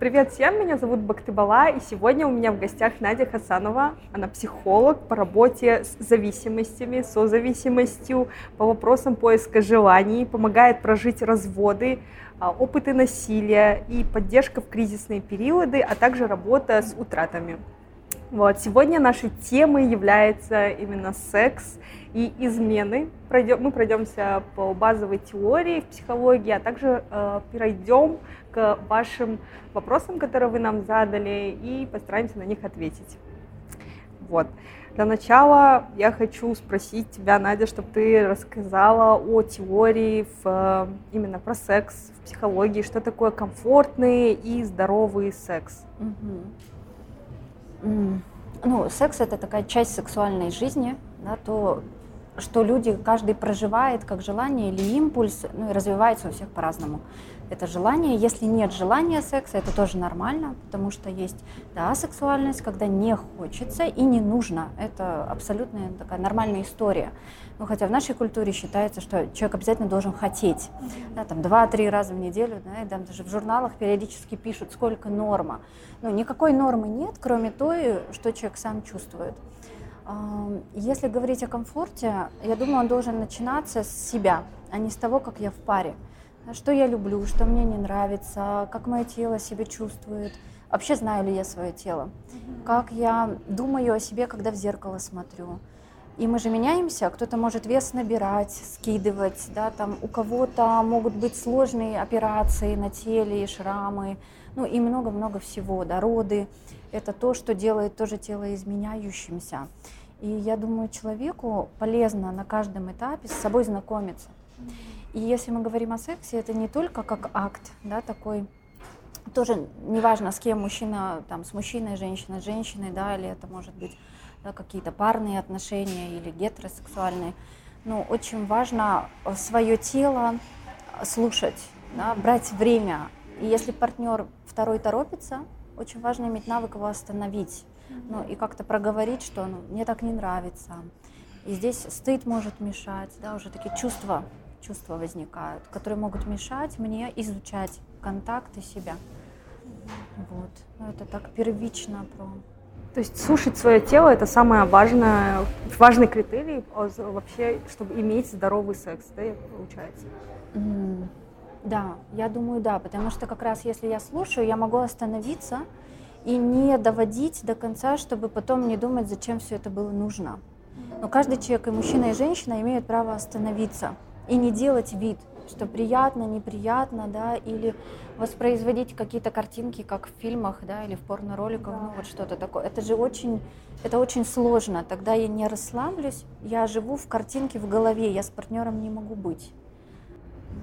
Привет всем, меня зовут Бактыбала, и сегодня у меня в гостях Надя Хасанова. Она психолог по работе с зависимостями, созависимостью, по вопросам поиска желаний, помогает прожить разводы, а, опыты насилия и поддержка в кризисные периоды, а также работа с утратами. Вот. Сегодня нашей темой является именно секс и измены. Пройдем, мы пройдемся по базовой теории в психологии, а также э, перейдем к вашим вопросам, которые вы нам задали, и постараемся на них ответить. Вот. Для начала я хочу спросить тебя, Надя, чтобы ты рассказала о теории в, именно про секс в психологии, что такое комфортный и здоровый секс. Угу. Ну, секс это такая часть сексуальной жизни, да, то, что люди, каждый проживает как желание или импульс, ну и развивается у всех по-разному. Это желание. Если нет желания секса, это тоже нормально, потому что есть да, сексуальность, когда не хочется и не нужно. Это абсолютно такая нормальная история. Ну, хотя в нашей культуре считается, что человек обязательно должен хотеть. Да, там два-три раза в неделю, да, и там даже в журналах периодически пишут, сколько норма. Но никакой нормы нет, кроме той, что человек сам чувствует. Если говорить о комфорте, я думаю, он должен начинаться с себя, а не с того, как я в паре. Что я люблю, что мне не нравится, как мое тело себя чувствует, вообще знаю ли я свое тело, как я думаю о себе, когда в зеркало смотрю, и мы же меняемся, кто-то может вес набирать, скидывать, да, там у кого-то могут быть сложные операции на теле, шрамы, ну и много-много всего, да, роды. Это то, что делает тоже тело изменяющимся. И я думаю, человеку полезно на каждом этапе с собой знакомиться. И если мы говорим о сексе, это не только как акт, да, такой тоже неважно, с кем мужчина, там, с мужчиной, женщина, с женщиной, да, или это может быть да, какие-то парные отношения или гетеросексуальные. Но очень важно э, свое тело слушать, да, брать время. И если партнер второй торопится, очень важно иметь навык его остановить. Ну, и как-то проговорить, что ну, мне так не нравится. И здесь стыд может мешать, да, уже такие чувства, чувства возникают, которые могут мешать мне изучать контакты себя. Вот. Ну, это так первично про то есть слушать свое тело это самое важное, важный критерий вообще, чтобы иметь здоровый секс, да, получается? Mm, да, я думаю, да, потому что как раз если я слушаю, я могу остановиться и не доводить до конца, чтобы потом не думать, зачем все это было нужно. Но каждый человек, и мужчина, и женщина, имеют право остановиться и не делать вид, что приятно, неприятно, да, или воспроизводить какие-то картинки, как в фильмах, да, или в порно-роликах, ну вот что-то такое. Это же очень, это очень сложно. Тогда я не расслаблюсь, я живу в картинке в голове, я с партнером не могу быть.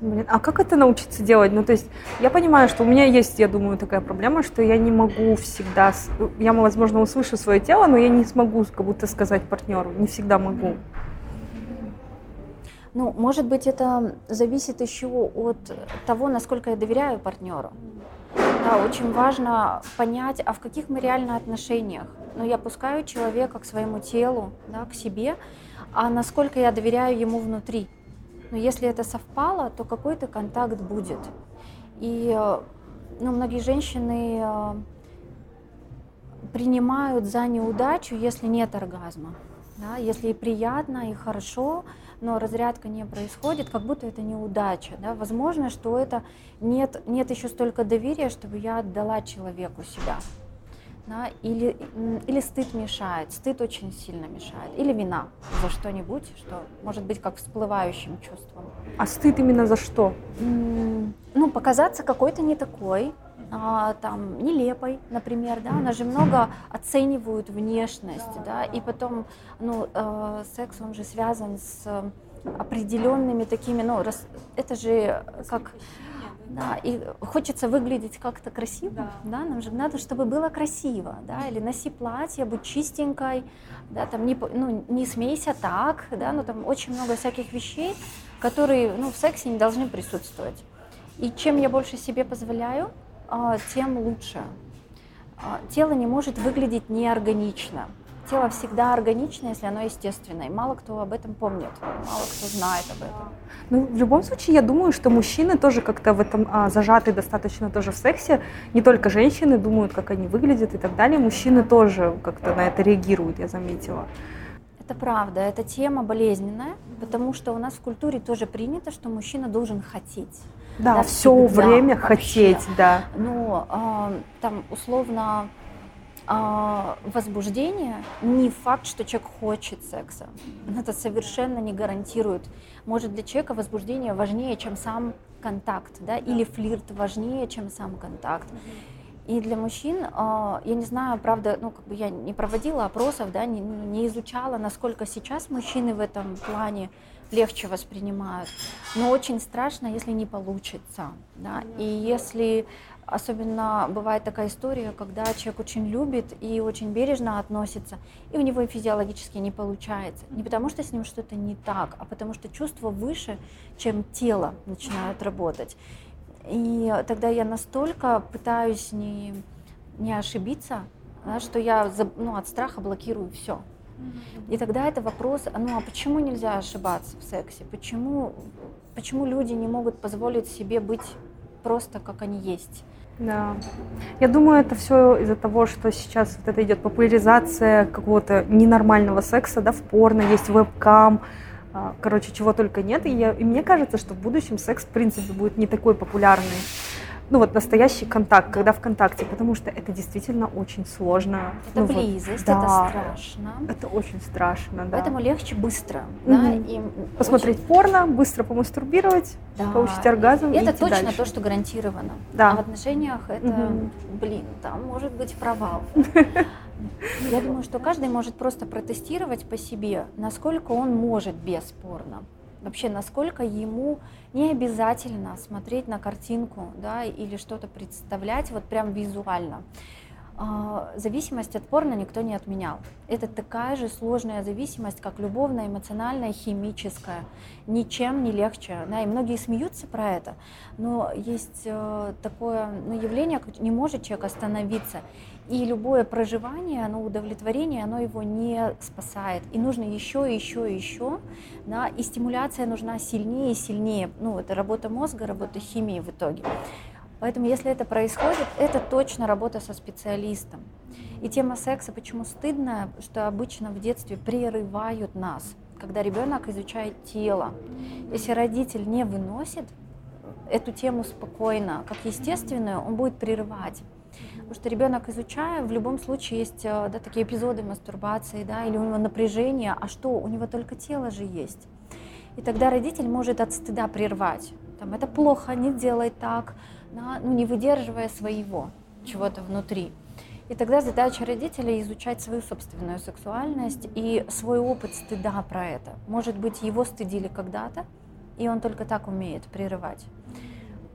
Блин, а как это научиться делать? Ну, то есть, я понимаю, что у меня есть, я думаю, такая проблема, что я не могу всегда, я, возможно, услышу свое тело, но я не смогу как будто сказать партнеру, не всегда могу. Ну, может быть, это зависит еще от того, насколько я доверяю партнеру. Да, очень важно понять, а в каких мы реально отношениях. Но ну, я пускаю человека к своему телу, да, к себе, а насколько я доверяю ему внутри. Но если это совпало, то какой-то контакт будет. И ну, многие женщины э, принимают за неудачу, если нет оргазма. Да, если и приятно, и хорошо, но разрядка не происходит, как будто это неудача. Да? Возможно, что это нет, нет еще столько доверия, чтобы я отдала человеку себя. Да? Или, или стыд мешает, стыд очень сильно мешает, или вина за что-нибудь, что может быть как всплывающим чувством. А стыд именно за что? Ну, показаться какой-то не такой, а, там, нелепой, например, да, у нас же много оценивают внешность, да, и потом, ну, э, секс, он же связан с определенными такими, ну, рас, это же как, да, и хочется выглядеть как-то красиво, да. да, нам же надо, чтобы было красиво, да, или носи платье, будь чистенькой, да, там не, ну, не смейся так, да, ну, там очень много всяких вещей, которые, ну, в сексе не должны присутствовать. И чем я больше себе позволяю, тем лучше. А, тело не может выглядеть неорганично. тело всегда органично, если оно естественное. И мало кто об этом помнит, мало кто знает об этом. Ну, в любом случае, я думаю, что мужчины тоже как-то в этом а, зажаты достаточно тоже в сексе. Не только женщины думают, как они выглядят и так далее. Мужчины тоже как-то на это реагируют, я заметила. Это правда, эта тема болезненная, потому что у нас в культуре тоже принято, что мужчина должен хотеть. Да, да все время вообще. хотеть, да. Ну, э, там условно э, возбуждение не факт, что человек хочет секса. Это совершенно не гарантирует. Может для человека возбуждение важнее, чем сам контакт, да, или флирт важнее, чем сам контакт. И для мужчин, э, я не знаю, правда, ну как бы я не проводила опросов, да, не, не изучала, насколько сейчас мужчины в этом плане легче воспринимают. Но очень страшно, если не получится. Да? И если особенно бывает такая история, когда человек очень любит и очень бережно относится, и у него физиологически не получается. Не потому что с ним что-то не так, а потому что чувства выше, чем тело начинают работать. И тогда я настолько пытаюсь не, не ошибиться, да, что я ну, от страха блокирую все. И тогда это вопрос, ну а почему нельзя ошибаться в сексе? Почему, почему люди не могут позволить себе быть просто как они есть? Да. Я думаю, это все из-за того, что сейчас вот это идет популяризация какого-то ненормального секса, да, в порно, есть вебкам, а, короче, чего только нет. И, я, и мне кажется, что в будущем секс, в принципе, будет не такой популярный ну вот настоящий контакт, когда в контакте, потому что это действительно очень сложно. Это ну, близость, вот, да, это страшно. Это очень страшно, да. Поэтому легче быстро, угу. да, и посмотреть очень... порно, быстро помастурбировать, да. получить оргазм. И, и это точно дальше. то, что гарантировано. Да. А в отношениях это, угу. блин, там может быть провал. Я думаю, что каждый может просто протестировать по себе, насколько он может бесспорно вообще насколько ему не обязательно смотреть на картинку да, или что-то представлять вот прям визуально. А, зависимость от порно никто не отменял. Это такая же сложная зависимость, как любовная, эмоциональная, химическая. Ничем не легче. Да, и многие смеются про это, но есть э, такое ну, явление, как не может человек остановиться. И любое проживание, оно удовлетворение, оно его не спасает. И нужно еще, еще, еще. Да, и стимуляция нужна сильнее и сильнее. Ну, это работа мозга, работа химии в итоге. Поэтому если это происходит, это точно работа со специалистом. И тема секса, почему стыдная, что обычно в детстве прерывают нас, когда ребенок изучает тело. Если родитель не выносит эту тему спокойно, как естественную, он будет прерывать. Потому что ребенок, изучая, в любом случае есть э, да, такие эпизоды мастурбации, да, или у него напряжение, а что, у него только тело же есть. И тогда родитель может от стыда прервать. Там, это плохо, не делай так, да, ну, не выдерживая своего чего-то внутри. И тогда задача родителей изучать свою собственную сексуальность и свой опыт стыда про это. Может быть, его стыдили когда-то, и он только так умеет прерывать.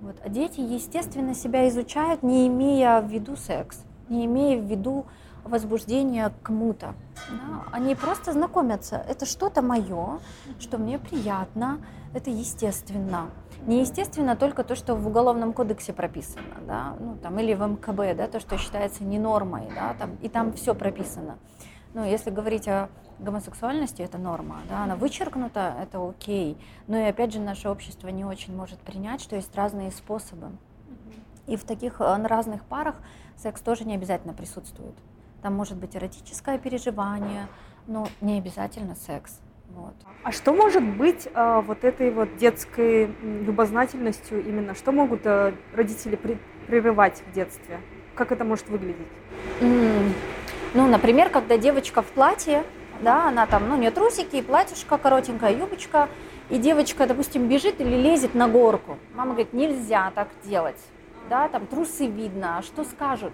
Вот. А дети, естественно, себя изучают, не имея в виду секс, не имея в виду возбуждение к кому-то. Да? Они просто знакомятся. Это что-то мое, что мне приятно, это естественно. Неестественно только то, что в Уголовном кодексе прописано, да, ну, там, или в МКБ, да, то, что считается не нормой, да, там, и там все прописано. Ну, если говорить о гомосексуальности, это норма, да, она вычеркнута, это окей. Но и опять же наше общество не очень может принять, что есть разные способы. И в таких э, разных парах секс тоже не обязательно присутствует. Там может быть эротическое переживание, но не обязательно секс. Вот. А что может быть э, вот этой вот детской любознательностью именно? Что могут э, родители при, прерывать в детстве? Как это может выглядеть? Mm. Ну, например, когда девочка в платье, да, она там, ну, не трусики, платьишко, коротенькая юбочка, и девочка, допустим, бежит или лезет на горку. Мама говорит, нельзя так делать, да, там трусы видно, а что скажут?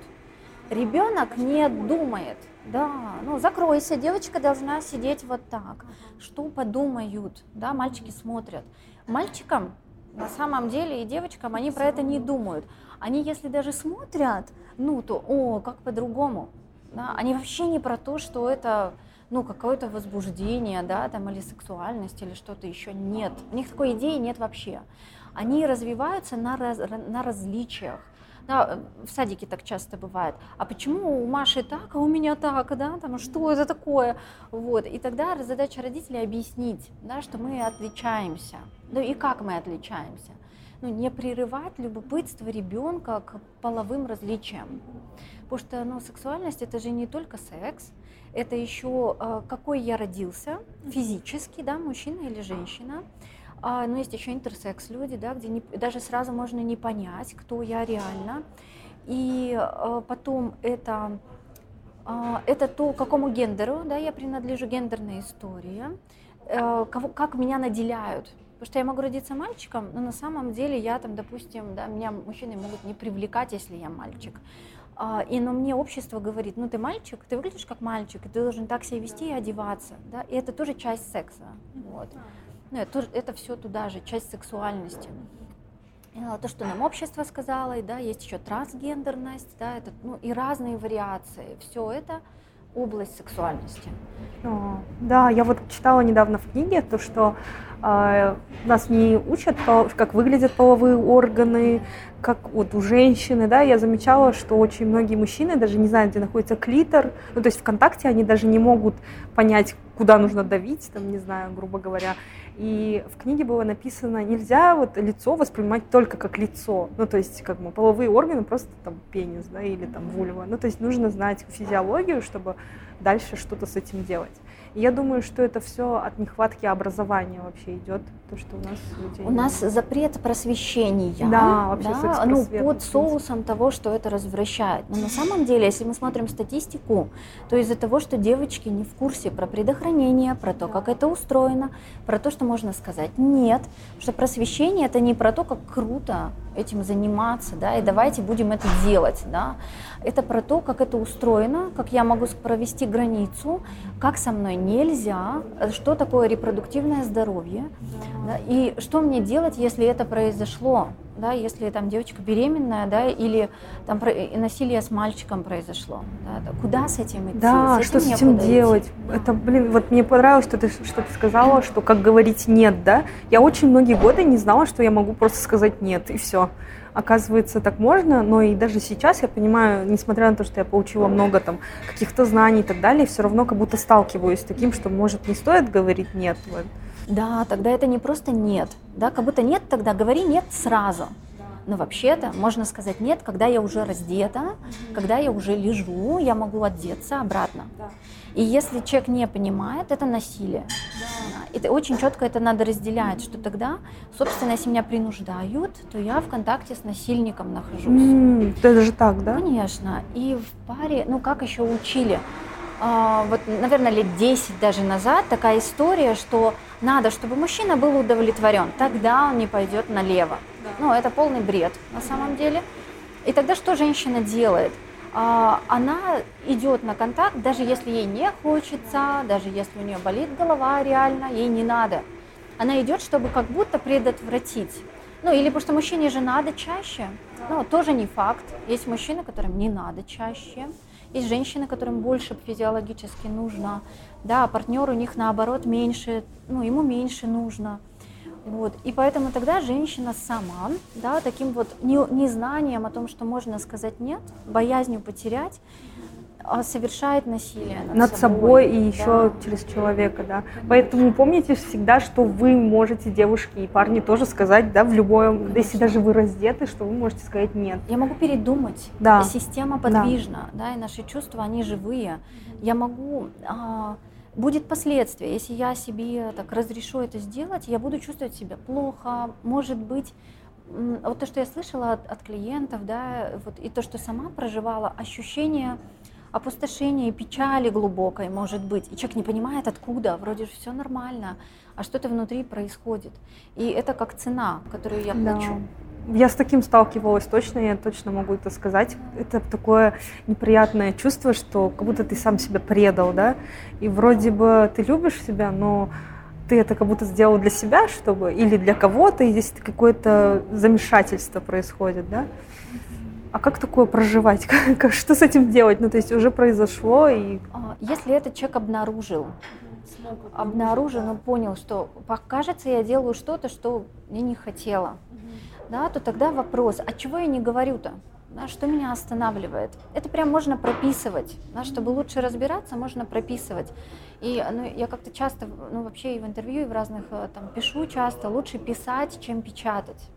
Ребенок не думает, да, ну закройся, девочка должна сидеть вот так. Что подумают, да, мальчики смотрят. Мальчикам на самом деле и девочкам они про это не думают. Они если даже смотрят, ну то, о, как по-другому. Да, они вообще не про то, что это ну, какое-то возбуждение, да, там, или сексуальность, или что-то еще. Нет. У них такой идеи нет вообще. Они развиваются на, раз, на различиях Да, в садике так часто бывает. А почему у Маши так, а у меня так, да, там, что это такое? Вот. И тогда задача родителей объяснить, да, что мы отличаемся. Ну и как мы отличаемся? Ну, не прерывать любопытство ребенка к половым различиям. Потому что ну, сексуальность это же не только секс, это еще э, какой я родился физически, да, мужчина или женщина. А, но есть еще интерсекс люди, да, где не, даже сразу можно не понять, кто я реально. И а, потом это, а, это то, какому гендеру да, я принадлежу, гендерная история, а, кого, как меня наделяют. Потому что я могу родиться мальчиком, но на самом деле я там, допустим, да, меня мужчины могут не привлекать, если я мальчик. И, но мне общество говорит, ну ты мальчик, ты выглядишь как мальчик, ты должен так себя вести и одеваться. Да? И это тоже часть секса. Вот. Ну, это, это все туда же, часть сексуальности. То, что нам общество сказало, и, да, есть еще трансгендерность, да, это, ну, и разные вариации. Все это область сексуальности. О, да, я вот читала недавно в книге то, что э, нас не учат, как выглядят половые органы, как вот у женщины, да, я замечала, что очень многие мужчины даже не знают, где находится клитор, ну, то есть ВКонтакте они даже не могут понять, куда нужно давить, там, не знаю, грубо говоря. И в книге было написано, нельзя вот лицо воспринимать только как лицо. Ну, то есть, как бы, половые органы просто там пенис, да, или там вульва. Ну, то есть нужно знать физиологию, чтобы дальше что-то с этим делать. Я думаю, что это все от нехватки образования вообще идет, то, что у нас людей... У нас запрет просвещения. Да, вообще да, ну, под соусом того, что это развращает. Но на самом деле, если мы смотрим статистику, то из-за того, что девочки не в курсе про предохранение, про то, как это устроено, про то, что можно сказать нет, что просвещение это не про то, как круто этим заниматься, да, и давайте будем это делать, да. Это про то, как это устроено, как я могу провести границу, как со мной нельзя, что такое репродуктивное здоровье, да, и что мне делать, если это произошло, да, если там девочка беременная, да, или там насилие с мальчиком произошло, да, куда с этим идти? Да, с этим что с этим делать? Идти. Это, блин, вот мне понравилось, что ты, что ты сказала, что как говорить нет, да. Я очень многие годы не знала, что я могу просто сказать нет, и все оказывается, так можно, но и даже сейчас я понимаю, несмотря на то, что я получила много там каких-то знаний и так далее, все равно как будто сталкиваюсь с таким, что, может, не стоит говорить «нет». Вот. Да, тогда это не просто «нет», да, как будто «нет», тогда говори «нет» сразу. Но вообще-то можно сказать нет, когда я уже раздета, когда я уже лежу, я могу одеться обратно. И если человек не понимает, это насилие. Да. И очень четко это надо разделять, что тогда, собственно, если меня принуждают, то я в контакте с насильником нахожусь. Mm, это же так, да? Конечно. И в паре, ну как еще учили? А, вот, наверное, лет 10 даже назад такая история, что надо, чтобы мужчина был удовлетворен, тогда он не пойдет налево. Да. Ну, это полный бред на самом деле. И тогда что женщина делает? А, она идет на контакт, даже если ей не хочется, даже если у нее болит голова реально, ей не надо. Она идет, чтобы как будто предотвратить. Ну, или потому что мужчине же надо чаще. Ну, тоже не факт. Есть мужчины, которым не надо чаще. Есть женщины, которым больше физиологически нужно. Да, а партнер у них наоборот меньше, ну, ему меньше нужно. Вот. И поэтому тогда женщина сама, да, таким вот незнанием о том, что можно сказать нет, боязнью потерять, совершает насилие над, над собой, собой и еще да. через человека, да. Поэтому помните всегда, что вы можете, девушки и парни, тоже сказать, да, в любом, Конечно. если даже вы раздеты, что вы можете сказать нет. Я могу передумать. Да. Система подвижна, да, да и наши чувства, они живые. Я могу а, будет последствия. Если я себе так разрешу это сделать, я буду чувствовать себя плохо, может быть, вот то, что я слышала от, от клиентов, да, вот и то, что сама проживала, ощущение опустошения и печали глубокой, может быть, и человек не понимает, откуда, вроде же все нормально, а что-то внутри происходит. И это как цена, которую я плачу. Да. Я с таким сталкивалась точно, я точно могу это сказать. Это такое неприятное чувство, что как будто ты сам себя предал, да, и вроде бы ты любишь себя, но ты это как будто сделал для себя, чтобы, или для кого-то, и здесь какое-то замешательство происходит, да. А как такое проживать? Как, что с этим делать? Ну, то есть уже произошло и... А, если этот человек обнаружил, обнаружил, но понял, что, кажется, я делаю что-то, что я не хотела, да, то тогда вопрос, а чего я не говорю-то? Да, что меня останавливает? Это прям можно прописывать. Да, чтобы лучше разбираться, можно прописывать. И ну, я как-то часто, ну вообще и в интервью, и в разных э, там пишу часто, лучше писать, чем печатать.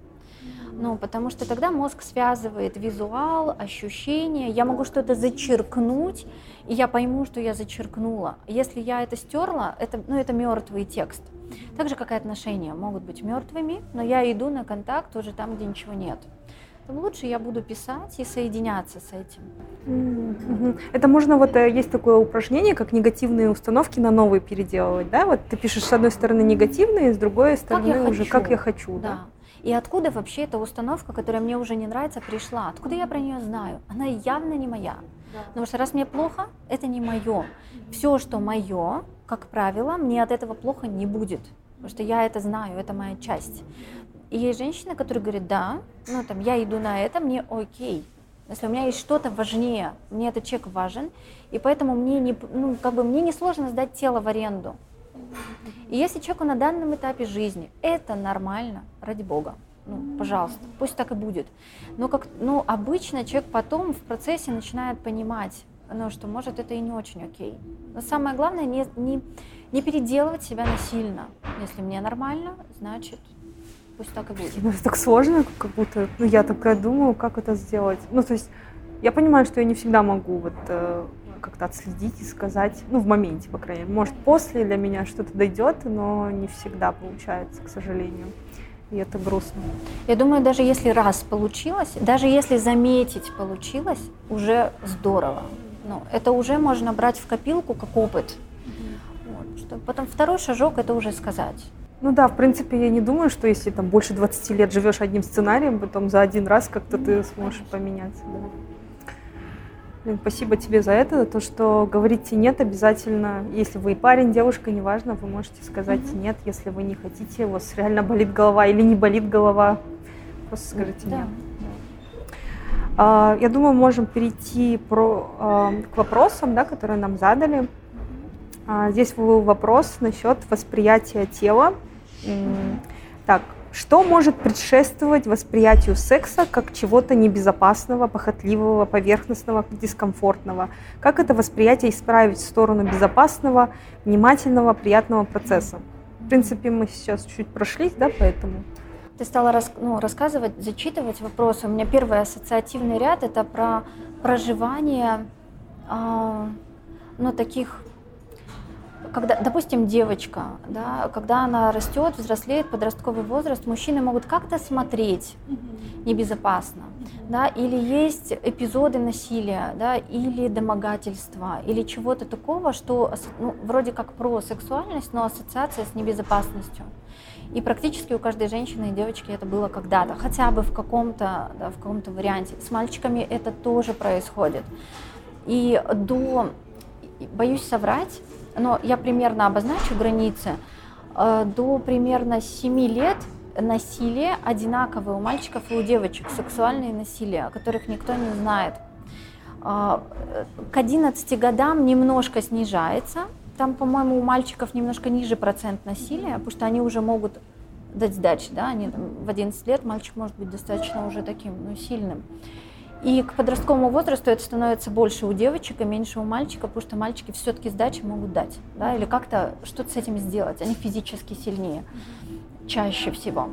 Ну, потому что тогда мозг связывает визуал, ощущения. Я могу что-то зачеркнуть, и я пойму, что я зачеркнула. Если я это стерла, это, ну, это мертвый текст. Так же, как и отношения могут быть мертвыми, но я иду на контакт уже там, где ничего нет. То лучше я буду писать и соединяться с этим. Это можно вот э, есть такое упражнение, как негативные установки на новые переделывать, да? Вот ты пишешь с одной стороны негативные, с другой стороны как уже хочу. как я хочу, да? да? И откуда вообще эта установка, которая мне уже не нравится, пришла? Откуда я про нее знаю? Она явно не моя. Да. Потому что раз мне плохо, это не мое. Все, что мое, как правило, мне от этого плохо не будет. Потому что я это знаю, это моя часть. И есть женщины, которые говорят, да, ну там я иду на это, мне окей. Если у меня есть что-то важнее, мне этот чек важен, и поэтому мне не, ну, как бы мне не сложно сдать тело в аренду. И если человеку на данном этапе жизни это нормально, ради бога, ну, пожалуйста, пусть так и будет. Но как, ну, обычно человек потом в процессе начинает понимать, ну, что может это и не очень окей. Но самое главное не, не, не переделывать себя насильно. Если мне нормально, значит пусть так и будет. Ну, это так сложно, как будто, ну, я такая думаю, как это сделать. Ну, то есть, я понимаю, что я не всегда могу вот э, как-то отследить и сказать, ну, в моменте, по крайней мере. Может, после для меня что-то дойдет, но не всегда получается, к сожалению. И это грустно. Я думаю, даже если раз получилось, даже если заметить получилось, уже здорово. Ну, это уже можно брать в копилку как опыт. Вот, что потом второй шажок это уже сказать. Ну да, в принципе, я не думаю, что если там больше 20 лет живешь одним сценарием, потом за один раз как-то ты сможешь поменяться. Да. Спасибо тебе за это, за то, что говорите нет обязательно. Если вы парень, девушка, неважно, вы можете сказать mm-hmm. нет, если вы не хотите, у вас реально болит голова или не болит голова, просто скажите да. нет. А, я думаю, можем перейти про, а, к вопросам, да, которые нам задали. А, здесь был вопрос насчет восприятия тела. Так, что может предшествовать восприятию секса как чего-то небезопасного, похотливого, поверхностного, дискомфортного? Как это восприятие исправить в сторону безопасного, внимательного, приятного процесса? В принципе, мы сейчас чуть прошлись, да, поэтому... Ты стала рас, ну, рассказывать, зачитывать вопросы. У меня первый ассоциативный ряд – это про проживание э, ну, таких когда, допустим, девочка, да, когда она растет, взрослеет, подростковый возраст, мужчины могут как-то смотреть небезопасно, да, или есть эпизоды насилия, да, или домогательства, или чего-то такого, что ну, вроде как про сексуальность, но ассоциация с небезопасностью. И практически у каждой женщины и девочки это было когда-то, хотя бы в каком-то да, в каком-то варианте. С мальчиками это тоже происходит. И до, боюсь соврать, но я примерно обозначу границы. Э, до примерно 7 лет насилие одинаковое у мальчиков и у девочек, сексуальное насилие, о которых никто не знает. Э, к 11 годам немножко снижается. Там, по-моему, у мальчиков немножко ниже процент насилия, потому что они уже могут дать сдачи, да, они там, в 11 лет мальчик может быть достаточно уже таким, ну, сильным. И к подростковому возрасту это становится больше у девочек и меньше у мальчика, потому что мальчики все-таки сдачи могут дать, да, или как-то что-то с этим сделать. Они физически сильнее, чаще всего.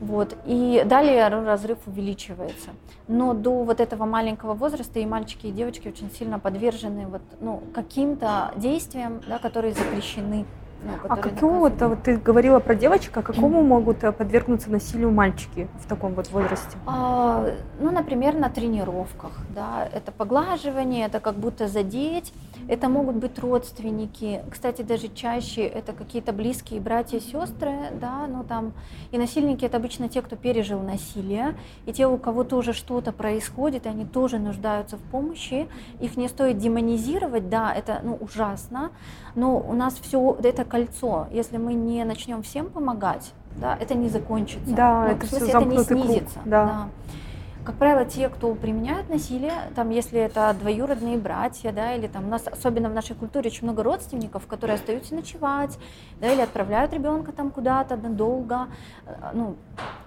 Вот. И далее разрыв увеличивается. Но до вот этого маленького возраста и мальчики, и девочки очень сильно подвержены вот, ну, каким-то действиям, да, которые запрещены ну, а какому вот, вот ты говорила про девочек, а какому могут э, подвергнуться насилию мальчики в таком вот возрасте? А, ну, например, на тренировках, да, это поглаживание, это как будто задеть, это могут быть родственники, кстати, даже чаще это какие-то близкие братья и сестры, да, ну там, и насильники это обычно те, кто пережил насилие, и те, у кого тоже что-то происходит, и они тоже нуждаются в помощи, их не стоит демонизировать, да, это, ну, ужасно, но у нас все это кольцо. Если мы не начнем всем помогать, да, это не закончится. Да, ну, это, в смысле, это не снизится. Круг, да. да. Как правило, те, кто применяют насилие, там, если это двоюродные братья, да, или там у нас, особенно в нашей культуре, очень много родственников, которые остаются ночевать, да, или отправляют ребенка там куда-то надолго, э, ну,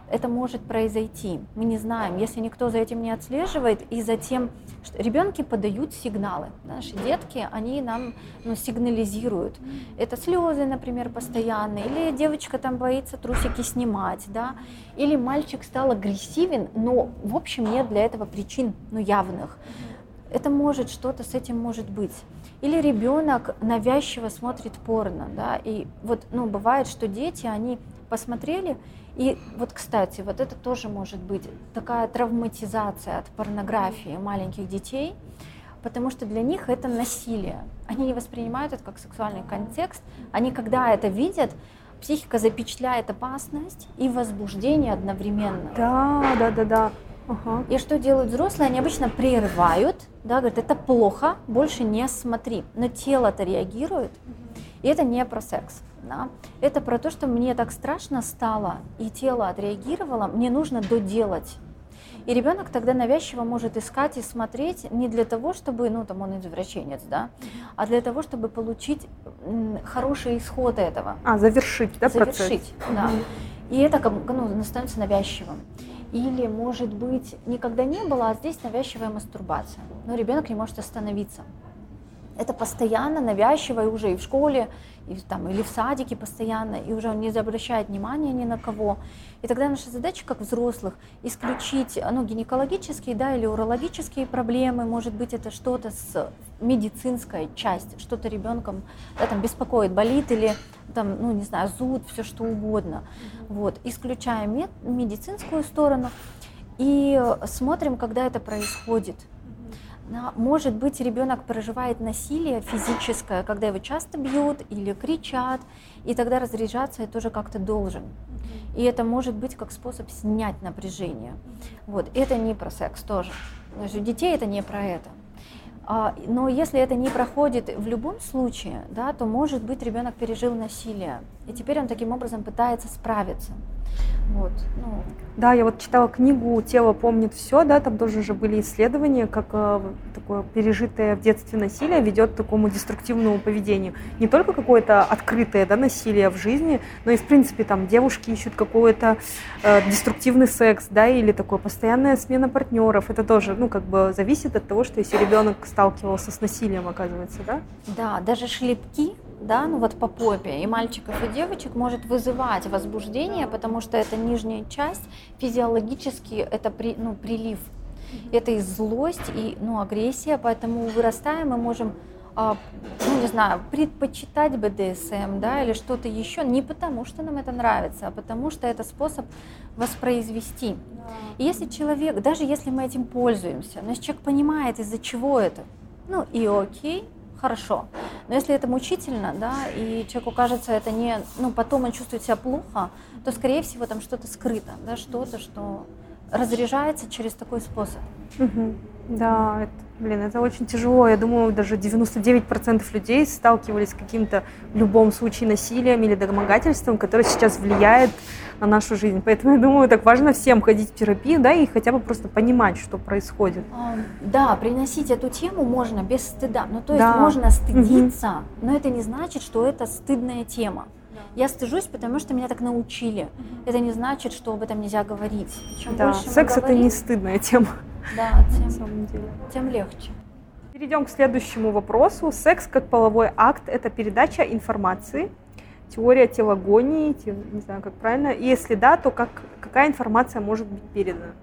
это может произойти. Мы не знаем, если никто за этим не отслеживает, и затем что ребенки подают сигналы. Наши детки, они нам ну, сигнализируют. Это слезы, например, постоянные, или девочка там боится трусики снимать, да, или мальчик стал агрессивен, но в общем нет для этого причин ну, явных. Это может что-то с этим может быть. Или ребенок навязчиво смотрит порно, да, и вот, ну, бывает, что дети, они посмотрели, и вот, кстати, вот это тоже может быть такая травматизация от порнографии маленьких детей, потому что для них это насилие. Они не воспринимают это как сексуальный контекст. Они, когда это видят, психика запечатляет опасность и возбуждение одновременно. Да, да, да, да. Ага. И что делают взрослые? Они обычно прерывают, да, говорят, это плохо, больше не смотри. Но тело-то реагирует, и это не про секс. Да? Это про то, что мне так страшно стало, и тело отреагировало, мне нужно доделать. И ребенок тогда навязчиво может искать и смотреть не для того, чтобы, ну, там он извращенец, да, а для того, чтобы получить хороший исход этого. А, завершить, да, Завершить, процесс? да. И это ну, становится навязчивым. Или, может быть, никогда не было, а здесь навязчивая мастурбация. Но ребенок не может остановиться. Это постоянно навязчиво и уже и в школе, и там, или в садике постоянно, и уже он не обращает внимания ни на кого. И тогда наша задача, как взрослых, исключить ну, гинекологические да, или урологические проблемы, может быть, это что-то с медицинской части, что-то ребенком да, там, беспокоит, болит или там, ну, не знаю, зуд, все что угодно. Вот. Исключаем мед, медицинскую сторону и смотрим, когда это происходит. Может быть, ребенок проживает насилие физическое, когда его часто бьют или кричат, и тогда разряжаться и тоже как-то должен. И это может быть как способ снять напряжение. Вот. Это не про секс тоже. У детей это не про это. А, но если это не проходит в любом случае, да, то может быть ребенок пережил насилие, и теперь он таким образом пытается справиться. Вот, ну. Да, я вот читала книгу «Тело помнит все», да, там тоже же были исследования, как э, такое пережитое в детстве насилие ведет к такому деструктивному поведению. Не только какое-то открытое да, насилие в жизни, но и, в принципе, там девушки ищут какой-то э, деструктивный секс, да, или такое постоянная смена партнеров. Это тоже, ну, как бы зависит от того, что если ребенок сталкивался с насилием, оказывается, да? Да, даже шлепки да, ну вот по попе и мальчиков, и девочек может вызывать возбуждение, потому что это нижняя часть, физиологически это при, ну, прилив. Это и злость, и ну, агрессия, поэтому вырастая мы можем а, ну, не знаю, предпочитать БДСМ, да, или что-то еще, не потому что нам это нравится, а потому что это способ воспроизвести. И если человек, даже если мы этим пользуемся, но если человек понимает, из-за чего это, ну и окей, хорошо. Но если это мучительно, да, и человеку кажется это не, ну, потом он чувствует себя плохо, то, скорее всего, там что-то скрыто, да, что-то, что разряжается через такой способ. Угу. Да, это, блин, это очень тяжело. Я думаю, даже 99% людей сталкивались с каким-то в любом случае насилием или домогательством, которое сейчас влияет на нашу жизнь. Поэтому я думаю, так важно всем ходить в терапию, да, и хотя бы просто понимать, что происходит. Да, приносить эту тему можно без стыда. Ну, то есть да. можно стыдиться, угу. но это не значит, что это стыдная тема. Я стыжусь, потому что меня так научили. Угу. Это не значит, что об этом нельзя говорить. Чем да, секс говорим, это не стыдная тема. Да, тем, на самом деле. тем легче. Перейдем к следующему вопросу. Секс как половой акт – это передача информации, теория телогонии, не знаю, как правильно. И если да, то как, какая информация может быть передана?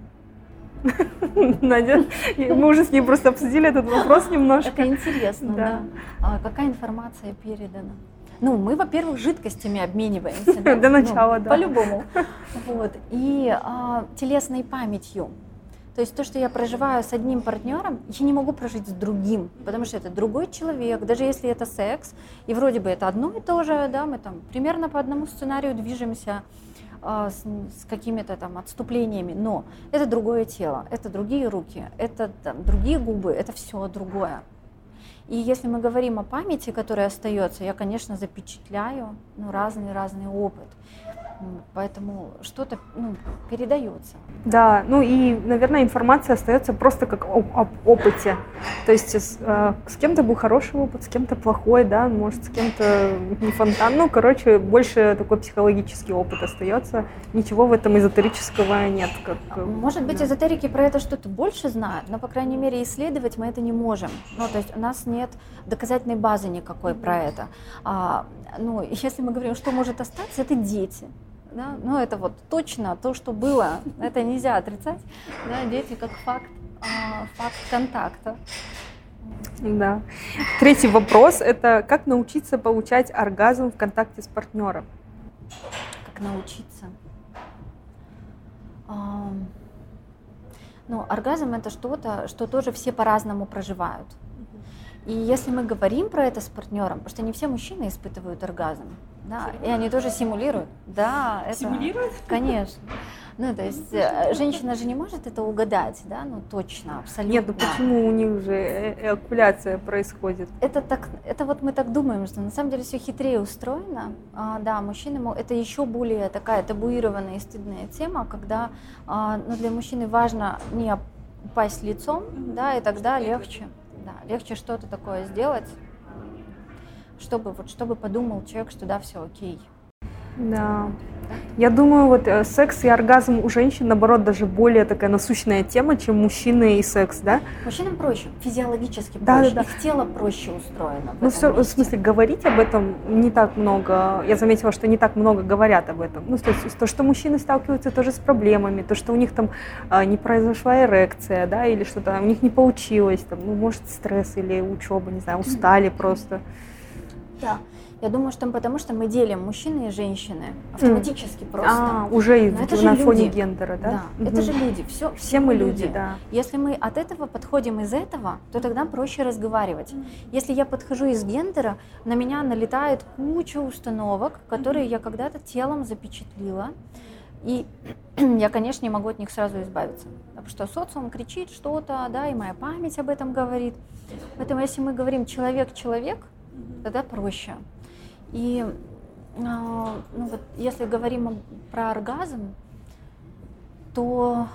Надя, мы уже с ней просто обсудили этот вопрос немножко. Это интересно, да. да. А какая информация передана? Ну, мы, во-первых, жидкостями обмениваемся. Да? До начала, ну, да. По-любому. Вот. И а, телесной памятью. То есть то, что я проживаю с одним партнером, я не могу прожить с другим, потому что это другой человек, даже если это секс, и вроде бы это одно и то же, да, мы там примерно по одному сценарию движемся э, с, с какими-то там отступлениями, но это другое тело, это другие руки, это там, другие губы, это все другое. И если мы говорим о памяти, которая остается, я, конечно, запечатляю ну, разный-разный опыт. Поэтому что-то ну, передается. Да, ну и, наверное, информация остается просто как об, об опыте. То есть с, э, с кем-то был хороший опыт, с кем-то плохой, да, может, с кем-то не фонтан. Ну, короче, больше такой психологический опыт остается. Ничего в этом эзотерического нет. Как, может быть, да. эзотерики про это что-то больше знают, но, по крайней мере, исследовать мы это не можем. Ну, то есть у нас нет доказательной базы никакой про это. А, ну, если мы говорим, что может остаться, это дети. Да? Ну, это вот точно то, что было, это нельзя отрицать. Да? Дети как факт, а, факт контакта. Да. Третий вопрос – это как научиться получать оргазм в контакте с партнером? Как научиться? Ну, оргазм – это что-то, что тоже все по-разному проживают. И если мы говорим про это с партнером, потому что не все мужчины испытывают оргазм, да, и они тоже симулируют. Да, это, симулируют? Конечно. Ну, то есть э, женщина же не может это угадать, да, ну точно, абсолютно. Нет, ну почему у них же эякуляция происходит? Это так, это вот мы так думаем, что на самом деле все хитрее устроено. А, да, мужчины, это еще более такая табуированная и стыдная тема, когда а, ну, для мужчины важно не упасть лицом, да, и тогда легче да, легче что-то такое сделать, чтобы, вот, чтобы подумал человек, что да, все окей. Да. Я думаю, вот э, секс и оргазм у женщин, наоборот, даже более такая насущная тема, чем мужчины и секс, да? Мужчинам проще, физиологически да, проще, да, да. их тело проще устроено. Ну, все, в смысле, говорить об этом не так много, я заметила, что не так много говорят об этом. Ну, то есть то, что мужчины сталкиваются тоже с проблемами, то, что у них там а, не произошла эрекция, да, или что-то у них не получилось, там, ну, может, стресс или учеба, не знаю, устали просто. Да. Я думаю, что потому что мы делим мужчины и женщины автоматически mm. просто. А, уже Но это на фоне гендера, да? Да, угу. это же люди, все, все, мы люди, люди, да. Если мы от этого подходим из этого, то тогда проще разговаривать. Mm. Если я подхожу из гендера, на меня налетает куча установок, которые mm. я когда-то телом запечатлила. И я, конечно, не могу от них сразу избавиться. Потому что социум кричит что-то, да, и моя память об этом говорит. Поэтому если мы говорим человек-человек, тогда проще. И а, ну, вот, если говорим про оргазм, то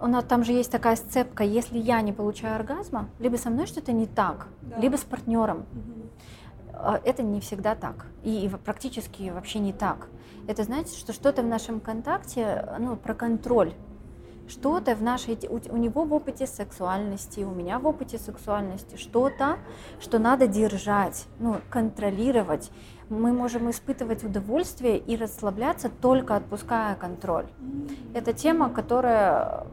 у нас там же есть такая сцепка, если я не получаю оргазма, либо со мной что-то не так, да. либо с партнером. Угу. Это не всегда так. И практически вообще не так. Это значит, что что-то в нашем контакте ну, про контроль что-то в нашей, у, у него в опыте сексуальности, у меня в опыте сексуальности, что-то, что надо держать, ну, контролировать. Мы можем испытывать удовольствие и расслабляться только отпуская контроль. Это тема, которая,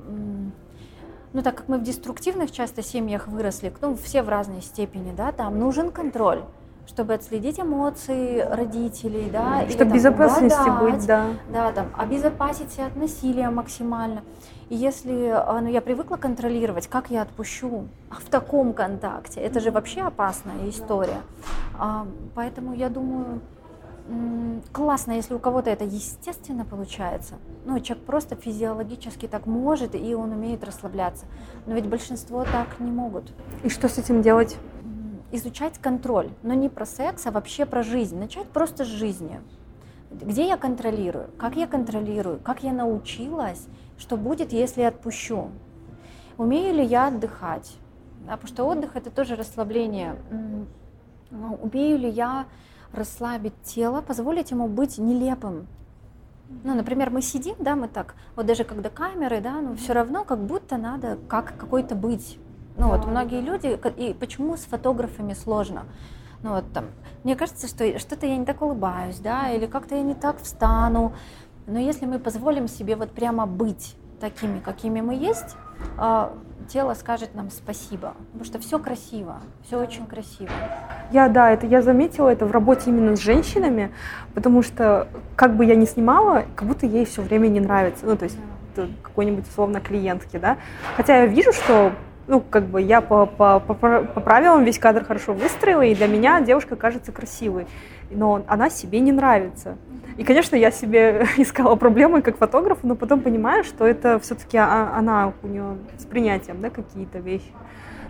ну, так как мы в деструктивных часто семьях выросли, ну, все в разной степени, да, там нужен контроль чтобы отследить эмоции родителей, да, чтобы безопасности быть, да, да, там обезопасить себя от насилия максимально. И если а, ну, я привыкла контролировать, как я отпущу в таком контакте, это же вообще опасная история. А, поэтому я думаю, классно, если у кого-то это естественно получается. Ну, человек просто физиологически так может, и он умеет расслабляться. Но ведь большинство так не могут. И что с этим делать? Изучать контроль, но не про секс, а вообще про жизнь. Начать просто с жизни. Где я контролирую? Как я контролирую? Как я научилась? Что будет, если отпущу? Умею ли я отдыхать? Да, потому что отдых это тоже расслабление. Ну, умею ли я расслабить тело, позволить ему быть нелепым? Ну, например, мы сидим, да, мы так, вот даже когда камеры, да, ну, все равно как будто надо как какой-то быть. Ну, вот многие люди, и почему с фотографами сложно? Ну, вот там, мне кажется, что что-то я не так улыбаюсь, да, или как-то я не так встану, но если мы позволим себе вот прямо быть такими, какими мы есть, а, тело скажет нам спасибо, потому что все красиво, все очень красиво. Я, да, это я заметила это в работе именно с женщинами, потому что как бы я ни снимала, как будто ей все время не нравится, ну то есть какой-нибудь условно клиентки, да, хотя я вижу, что ну, как бы я по, по, по, по правилам весь кадр хорошо выстроила, и для меня девушка кажется красивой, но она себе не нравится. И, конечно, я себе искала проблемы как фотограф, но потом понимаю, что это все-таки она, у нее с принятием, да, какие-то вещи.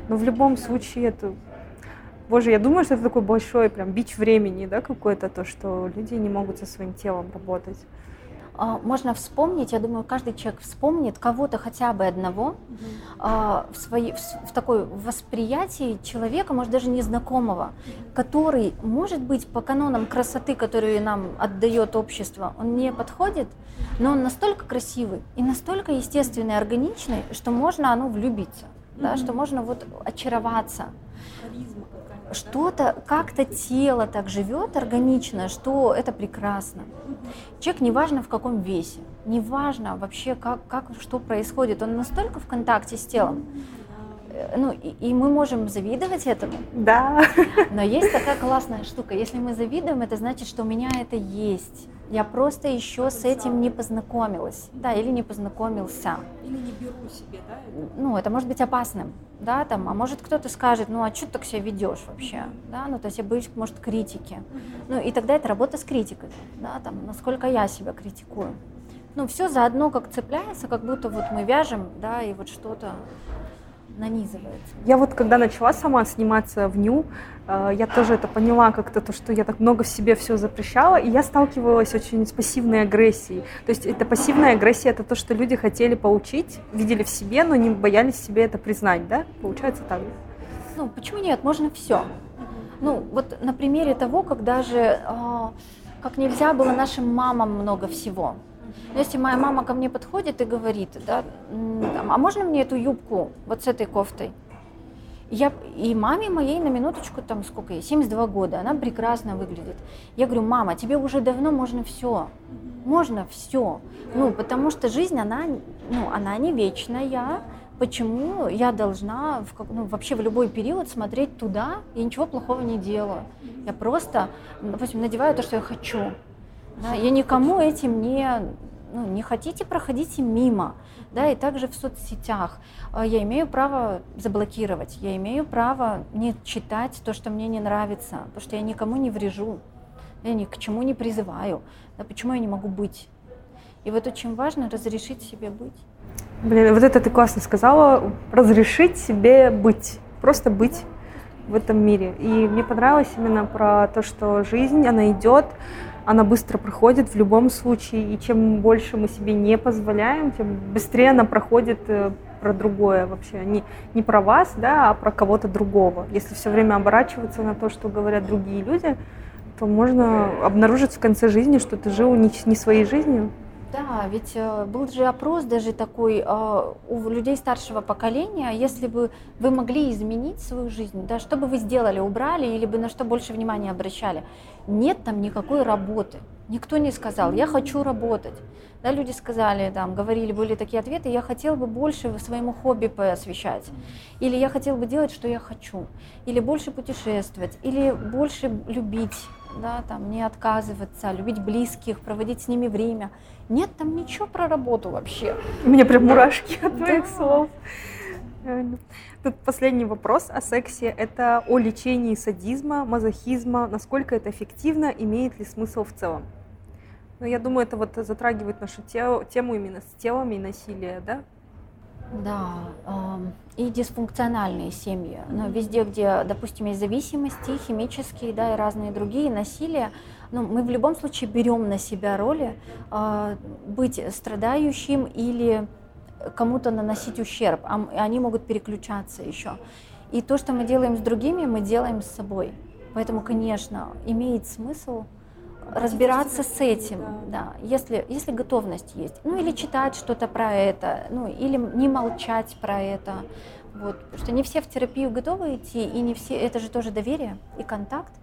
Но в любом случае это... Боже, я думаю, что это такой большой прям бич времени, да, какой-то, то, что люди не могут со своим телом работать. А, можно вспомнить, я думаю, каждый человек вспомнит кого-то хотя бы одного а, в, своей, в, в такой восприятии человека, может даже незнакомого, который, может быть, по канонам красоты, которую нам отдает общество, он не подходит, но он настолько красивый и настолько естественный, органичный, что можно оно влюбиться, да, что можно вот очароваться. Что-то, как-то тело так живет органично, что это прекрасно. Человек неважно в каком весе, неважно вообще, как, как что происходит, он настолько в контакте с телом, э, ну, и, и мы можем завидовать этому. Да. Но есть такая классная штука. Если мы завидуем, это значит, что у меня это есть. Я просто еще с этим не познакомилась, да, или не познакомился. Или не беру себе, да? Ну, это может быть опасным, да, там, а может кто-то скажет, ну, а что ты так себя ведешь вообще, да, ну, то есть я боюсь, может, критики. Ну, и тогда это работа с критикой, да, там, насколько я себя критикую. Ну, все заодно как цепляется, как будто вот мы вяжем, да, и вот что-то нанизывается. Я вот когда начала сама сниматься в ню, э, я тоже это поняла как-то, то, что я так много в себе все запрещала, и я сталкивалась очень с пассивной агрессией. То есть это пассивная агрессия, это то, что люди хотели получить, видели в себе, но не боялись себе это признать, да? Получается так? Ну, почему нет? Можно все. Ну, вот на примере того, когда же, э, как нельзя было нашим мамам много всего. Если моя мама ко мне подходит и говорит, да, а можно мне эту юбку вот с этой кофтой? Я, и маме моей на минуточку, там сколько ей, 72 года, она прекрасно выглядит. Я говорю, мама, тебе уже давно можно все. Можно все. Ну, потому что жизнь, она, ну, она не вечная. Почему я должна в, ну, вообще в любой период смотреть туда и ничего плохого не делаю? Я просто, допустим, надеваю то, что я хочу. Да, я никому этим не ну, не хотите, проходите мимо. Да, и также в соцсетях. А, я имею право заблокировать, я имею право не читать то, что мне не нравится, потому что я никому не врежу, я ни к чему не призываю. Да, почему я не могу быть? И вот очень важно разрешить себе быть. Блин, вот это ты классно сказала, разрешить себе быть, просто быть в этом мире. И мне понравилось именно про то, что жизнь, она идет, она быстро проходит в любом случае, и чем больше мы себе не позволяем, тем быстрее она проходит э, про другое вообще, не, не про вас, да, а про кого-то другого. Если все время оборачиваться на то, что говорят другие люди, то можно обнаружить в конце жизни, что ты жил не, не своей жизнью. Да, ведь э, был же опрос даже такой э, у людей старшего поколения, если бы вы могли изменить свою жизнь, да, что бы вы сделали, убрали или бы на что больше внимания обращали? Нет там никакой работы. Никто не сказал, я хочу работать. Да, люди сказали, там, говорили, были такие ответы, я хотел бы больше своему хобби посвящать, или я хотел бы делать, что я хочу, или больше путешествовать, или больше любить, да, там, не отказываться, любить близких, проводить с ними время. Нет там ничего про работу вообще. У меня прям мурашки от твоих да. слов. Тут последний вопрос о сексе. Это о лечении садизма, мазохизма. Насколько это эффективно, имеет ли смысл в целом? Ну, я думаю, это вот затрагивает нашу тему именно с телами и насилия, да? Да, и дисфункциональные семьи. Но везде, где, допустим, есть зависимости, химические, да, и разные другие, насилия, ну, мы в любом случае берем на себя роли а, быть страдающим или кому-то наносить ущерб, а они могут переключаться еще. И то, что мы делаем с другими, мы делаем с собой. Поэтому, конечно, имеет смысл разбираться с этим, да, если, если готовность есть. Ну или читать что-то про это, ну или не молчать про это. Вот, потому что не все в терапию готовы идти, и не все, это же тоже доверие и контакт.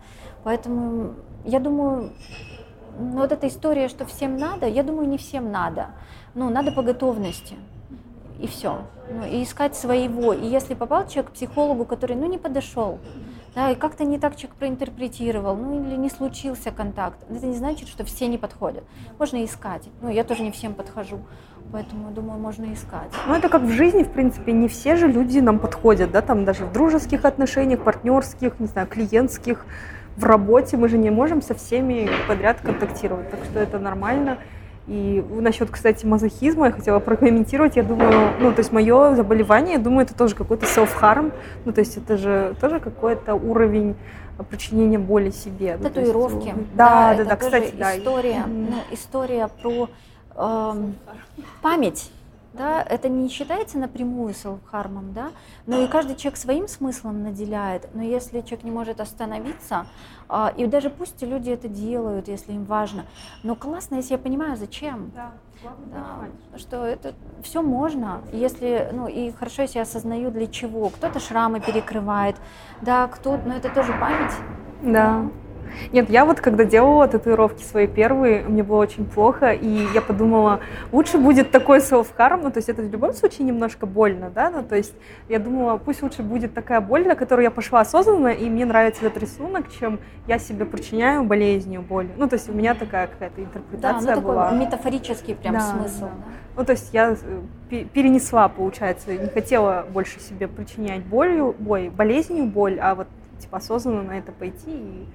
Поэтому я думаю, ну, вот эта история, что всем надо, я думаю, не всем надо. Ну, надо по готовности. И все. Ну, и искать своего. И если попал человек к психологу, который, ну, не подошел, да, и как-то не так человек проинтерпретировал, ну или не случился контакт. Это не значит, что все не подходят. Можно искать. Ну, я тоже не всем подхожу. Поэтому, думаю, можно искать. Ну, это как в жизни, в принципе, не все же люди нам подходят, да, там даже в дружеских отношениях, партнерских, не знаю, клиентских, в работе мы же не можем со всеми подряд контактировать, так что это нормально. И насчет, кстати, мазохизма я хотела прокомментировать. Я думаю, ну, то есть мое заболевание, я думаю, это тоже какой-то self-harm. Ну, то есть это же тоже какой-то уровень причинения боли себе. Татуировки. Ну, есть, да, да, да, да, кстати, да. История, ну, история про эм, память да, это не считается напрямую селфхармом, да, но и каждый человек своим смыслом наделяет, но если человек не может остановиться, а, и даже пусть люди это делают, если им важно, но классно, если я понимаю, зачем. Да. Да, что это все можно, если, ну и хорошо, если я осознаю для чего. Кто-то шрамы перекрывает, да, кто, но это тоже память. Да. Нет, я вот когда делала татуировки свои первые, мне было очень плохо, и я подумала, лучше будет такой self-harm, ну, то есть это в любом случае немножко больно, да, ну, то есть я думала, пусть лучше будет такая боль, на которую я пошла осознанно, и мне нравится этот рисунок, чем я себе причиняю болезнью, боль. Ну, то есть у меня такая какая-то интерпретация да, ну, была. такой метафорический прям да, смысл. Да. Ну, то есть я э, перенесла, получается, не хотела больше себе причинять болью, ой, болезнью боль, а вот типа осознанно на это пойти и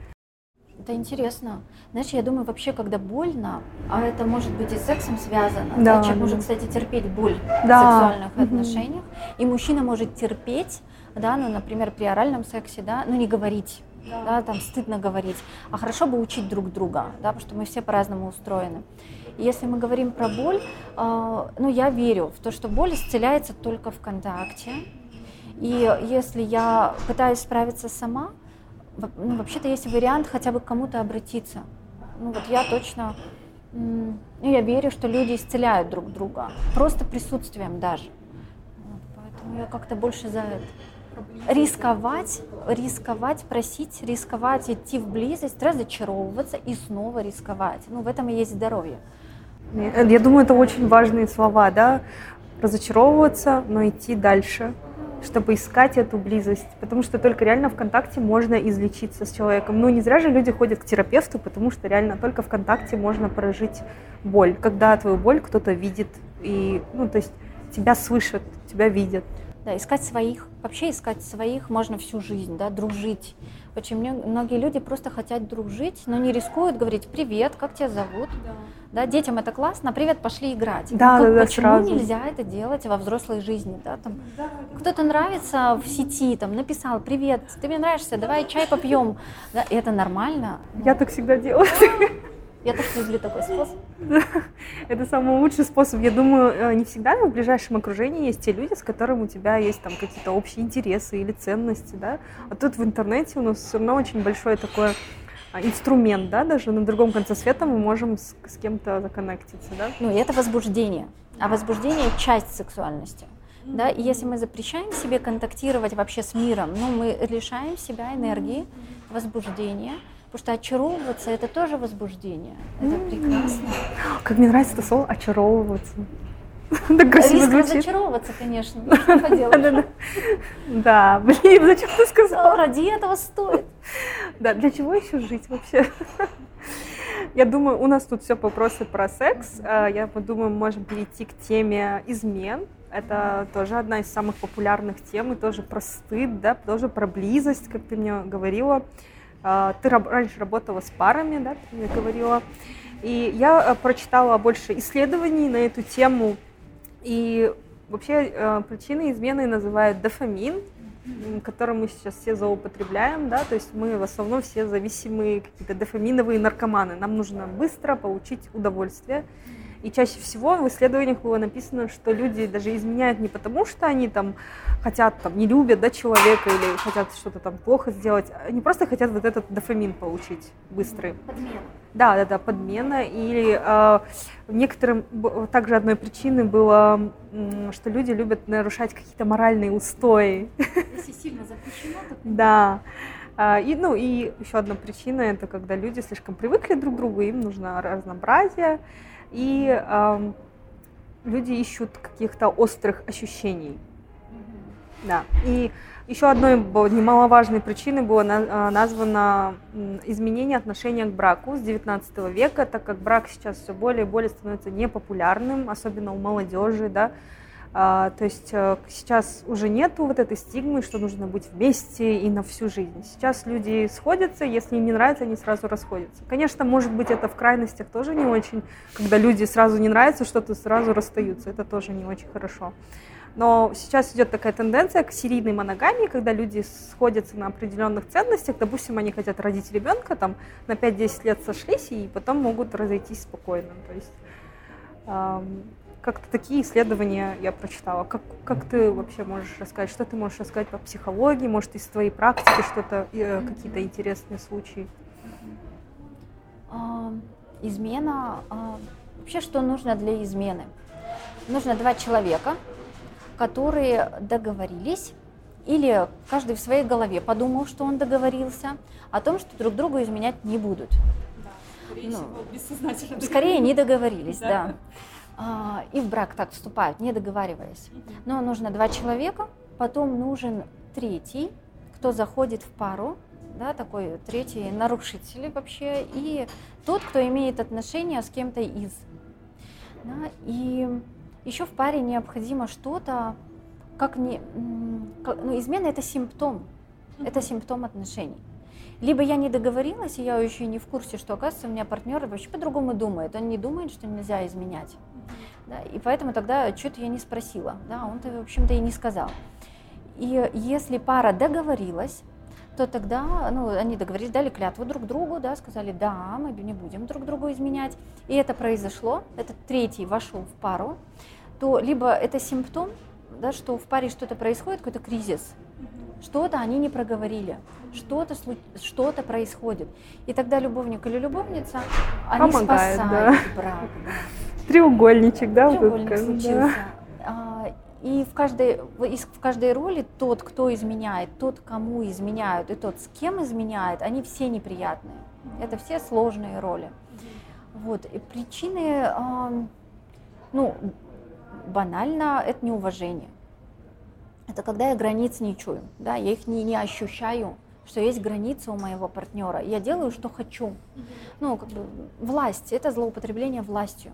это интересно. Знаешь, я думаю, вообще, когда больно, а это может быть и с сексом связано, да, да человек да. может, кстати, терпеть боль да. в сексуальных угу. отношениях, и мужчина может терпеть, да, ну, например, при оральном сексе, да, но не говорить. Да. да, там стыдно говорить, а хорошо бы учить друг друга, да, потому что мы все по-разному устроены. И если мы говорим про боль, э, ну, я верю в то, что боль исцеляется только в контакте, и если я пытаюсь справиться сама, ну, вообще-то есть вариант хотя бы к кому-то обратиться. Ну вот я точно, ну, я верю, что люди исцеляют друг друга, просто присутствием даже. Вот, поэтому я как-то больше за это. Рисковать, рисковать, просить, рисковать, идти в близость, разочаровываться и снова рисковать. Ну, в этом и есть здоровье. Я думаю, это очень важные слова, да? Разочаровываться, но идти дальше чтобы искать эту близость, потому что только реально в контакте можно излечиться с человеком. Ну, не зря же люди ходят к терапевту, потому что реально только в контакте можно прожить боль, когда твою боль кто-то видит, и, ну, то есть тебя слышат, тебя видят. Да, искать своих, вообще искать своих можно всю жизнь, да, дружить. Очень многие люди просто хотят дружить, но не рискуют говорить «Привет, как тебя зовут?» да. Да, детям это классно, привет, пошли играть. Да, да, да, почему сразу. нельзя это делать во взрослой жизни? Да, там, да, кто-то нравится в сети, там, написал, привет, ты мне нравишься, давай чай попьем. Да, это нормально. Я так всегда делаю. Я так люблю такой способ. Это самый лучший способ. Я думаю, э, не всегда в ближайшем окружении есть те люди, с которыми у тебя есть там какие-то общие интересы или ценности, да. А тут в интернете у нас все равно очень большое такое а, инструмент, да, даже на другом конце света мы можем с, с кем-то законнектиться, да. Ну, и это возбуждение. А возбуждение – часть сексуальности. Да, и если мы запрещаем себе контактировать вообще с миром, ну, мы лишаем себя энергии, возбуждения, Потому что очаровываться это тоже возбуждение. Это прекрасно. Как мне нравится это слово очаровываться. Так красиво Риск звучит. разочаровываться, конечно. Что Да, блин, зачем ты сказала? Ради этого стоит. Да, для чего еще жить вообще? Я думаю, у нас тут все вопросы про секс. А, я думаю, мы можем перейти к теме измен. Это тоже одна из самых популярных тем, и тоже про стыд, да, тоже про близость, как ты мне говорила. А, ты раньше работала с парами, да, ты мне говорила. И я э, прочитала больше исследований на эту тему. И вообще э, причиной измены называют дофамин, которым мы сейчас все злоупотребляем, да, то есть мы в основном все зависимые какие-то дофаминовые наркоманы. Нам нужно быстро получить удовольствие. И чаще всего в исследованиях было написано, что люди даже изменяют не потому, что они там хотят, там, не любят да, человека или хотят что-то там плохо сделать, они просто хотят вот этот дофамин получить быстрый. Подмена. Да, да, да, подмена. Или э, некоторым также одной причиной было, что люди любят нарушать какие-то моральные устои. Если сильно запрещено, то... Да. А, и, ну, и еще одна причина это когда люди слишком привыкли друг к другу, им нужно разнообразие и э, люди ищут каких-то острых ощущений. Да. И еще одной немаловажной причиной было а, названо изменение отношения к браку с 19 века, так как брак сейчас все более и более становится непопулярным, особенно у молодежи, да, а, то есть э, сейчас уже нету вот этой стигмы, что нужно быть вместе и на всю жизнь. Сейчас люди сходятся, если им не нравится, они сразу расходятся. Конечно, может быть, это в крайностях тоже не очень, когда люди сразу не нравится что-то, сразу расстаются. Это тоже не очень хорошо. Но сейчас идет такая тенденция к серийной моногамии, когда люди сходятся на определенных ценностях. Допустим, они хотят родить ребенка, там на 5-10 лет сошлись и потом могут разойтись спокойно. То есть Как-то такие исследования я прочитала. Как, как ты вообще можешь рассказать? Что ты можешь рассказать по психологии? Может, из твоей практики что-то, э, какие-то интересные случаи? Измена. А, вообще, что нужно для измены? Нужно два человека, которые договорились или каждый в своей голове подумал, что он договорился о том, что друг другу изменять не будут. Да, скорее ну, всего. Скорее не договорились, да. да. А, и в брак так вступают, не договариваясь. Но нужно два человека, потом нужен третий, кто заходит в пару, да, такой третий нарушитель вообще, и тот, кто имеет отношения с кем-то из. Да, и еще в паре необходимо что-то, как не, ну, измена это симптом, это симптом отношений. Либо я не договорилась, и я еще не в курсе, что, оказывается, у меня партнер вообще по-другому думает. Он не думает, что нельзя изменять. Да, и поэтому тогда что-то я не спросила. Да, он-то, в общем-то, и не сказал. И если пара договорилась, то тогда, ну, они договорились, дали клятву друг другу, да, сказали, да, мы не будем друг другу изменять. И это произошло, этот третий вошел в пару, то либо это симптом, да, что в паре что-то происходит, какой-то кризис, что-то они не проговорили, что-то что-то происходит. И тогда любовник или любовница, они Помогает, спасают да. брак. Треугольничек, да? Треугольник вот случился. Да. И в каждой, в каждой роли тот, кто изменяет, тот, кому изменяют, и тот, с кем изменяет, они все неприятные. Это все сложные роли. Вот. И причины, ну, банально, это неуважение. Это когда я границ не чую, да, я их не, не ощущаю, что есть границы у моего партнера. Я делаю, что хочу. Ну, как бы власть, это злоупотребление властью.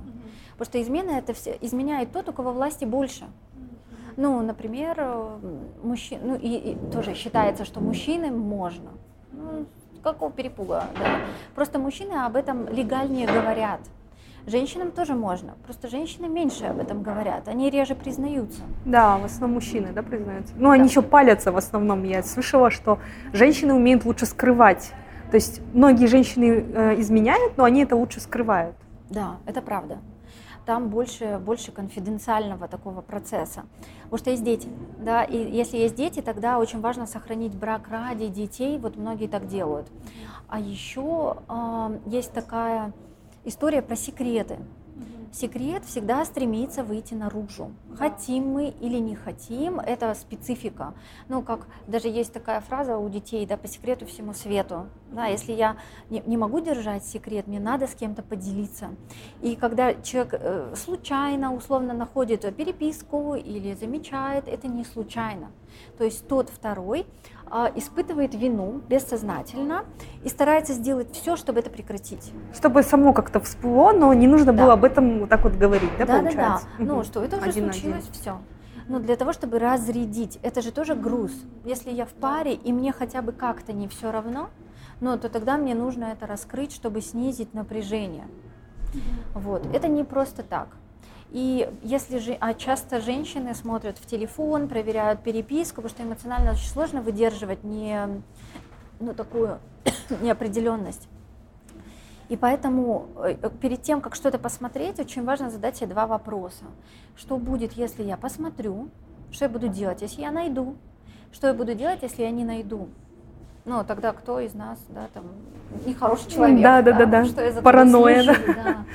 Потому что измена это все, изменяет тот, у кого власти больше. Ну, например, мужчин, ну и, и тоже считается, что мужчинам можно. Ну, какого перепуга, да. Просто мужчины об этом легальнее говорят. Женщинам тоже можно, просто женщины меньше об этом говорят, они реже признаются. Да, в основном мужчины, да, признаются. Ну, да. они еще палятся в основном. Я слышала, что женщины умеют лучше скрывать. То есть многие женщины э, изменяют, но они это лучше скрывают. Да, это правда. Там больше, больше конфиденциального такого процесса. Потому что есть дети, да, и если есть дети, тогда очень важно сохранить брак ради детей, вот многие так делают. А еще э, есть такая история про секреты. Секрет всегда стремится выйти наружу. Хотим мы или не хотим, это специфика. Ну, как даже есть такая фраза у детей, да, по секрету всему свету. Да, если я не, не могу держать секрет, мне надо с кем-то поделиться. И когда человек э, случайно, условно находит переписку или замечает, это не случайно. То есть тот второй испытывает вину бессознательно и старается сделать все, чтобы это прекратить. Чтобы само как-то всплыло, но не нужно да. было об этом вот так вот говорить, да, да получается? Да, да, Ну, что это уже один случилось, все. Но для того, чтобы разрядить, это же тоже груз. Если я в паре, и мне хотя бы как-то не все равно, ну, то тогда мне нужно это раскрыть, чтобы снизить напряжение. Вот. Это не просто так. И если же, а часто женщины смотрят в телефон, проверяют переписку, потому что эмоционально очень сложно выдерживать не, ну, такую неопределенность. И поэтому э, перед тем, как что-то посмотреть, очень важно задать себе два вопроса. Что будет, если я посмотрю? Что я буду делать, если я найду? Что я буду делать, если я не найду? Ну, тогда кто из нас, да, там, нехороший человек? Да, да, да, да. Что я за Паранойя, да. да.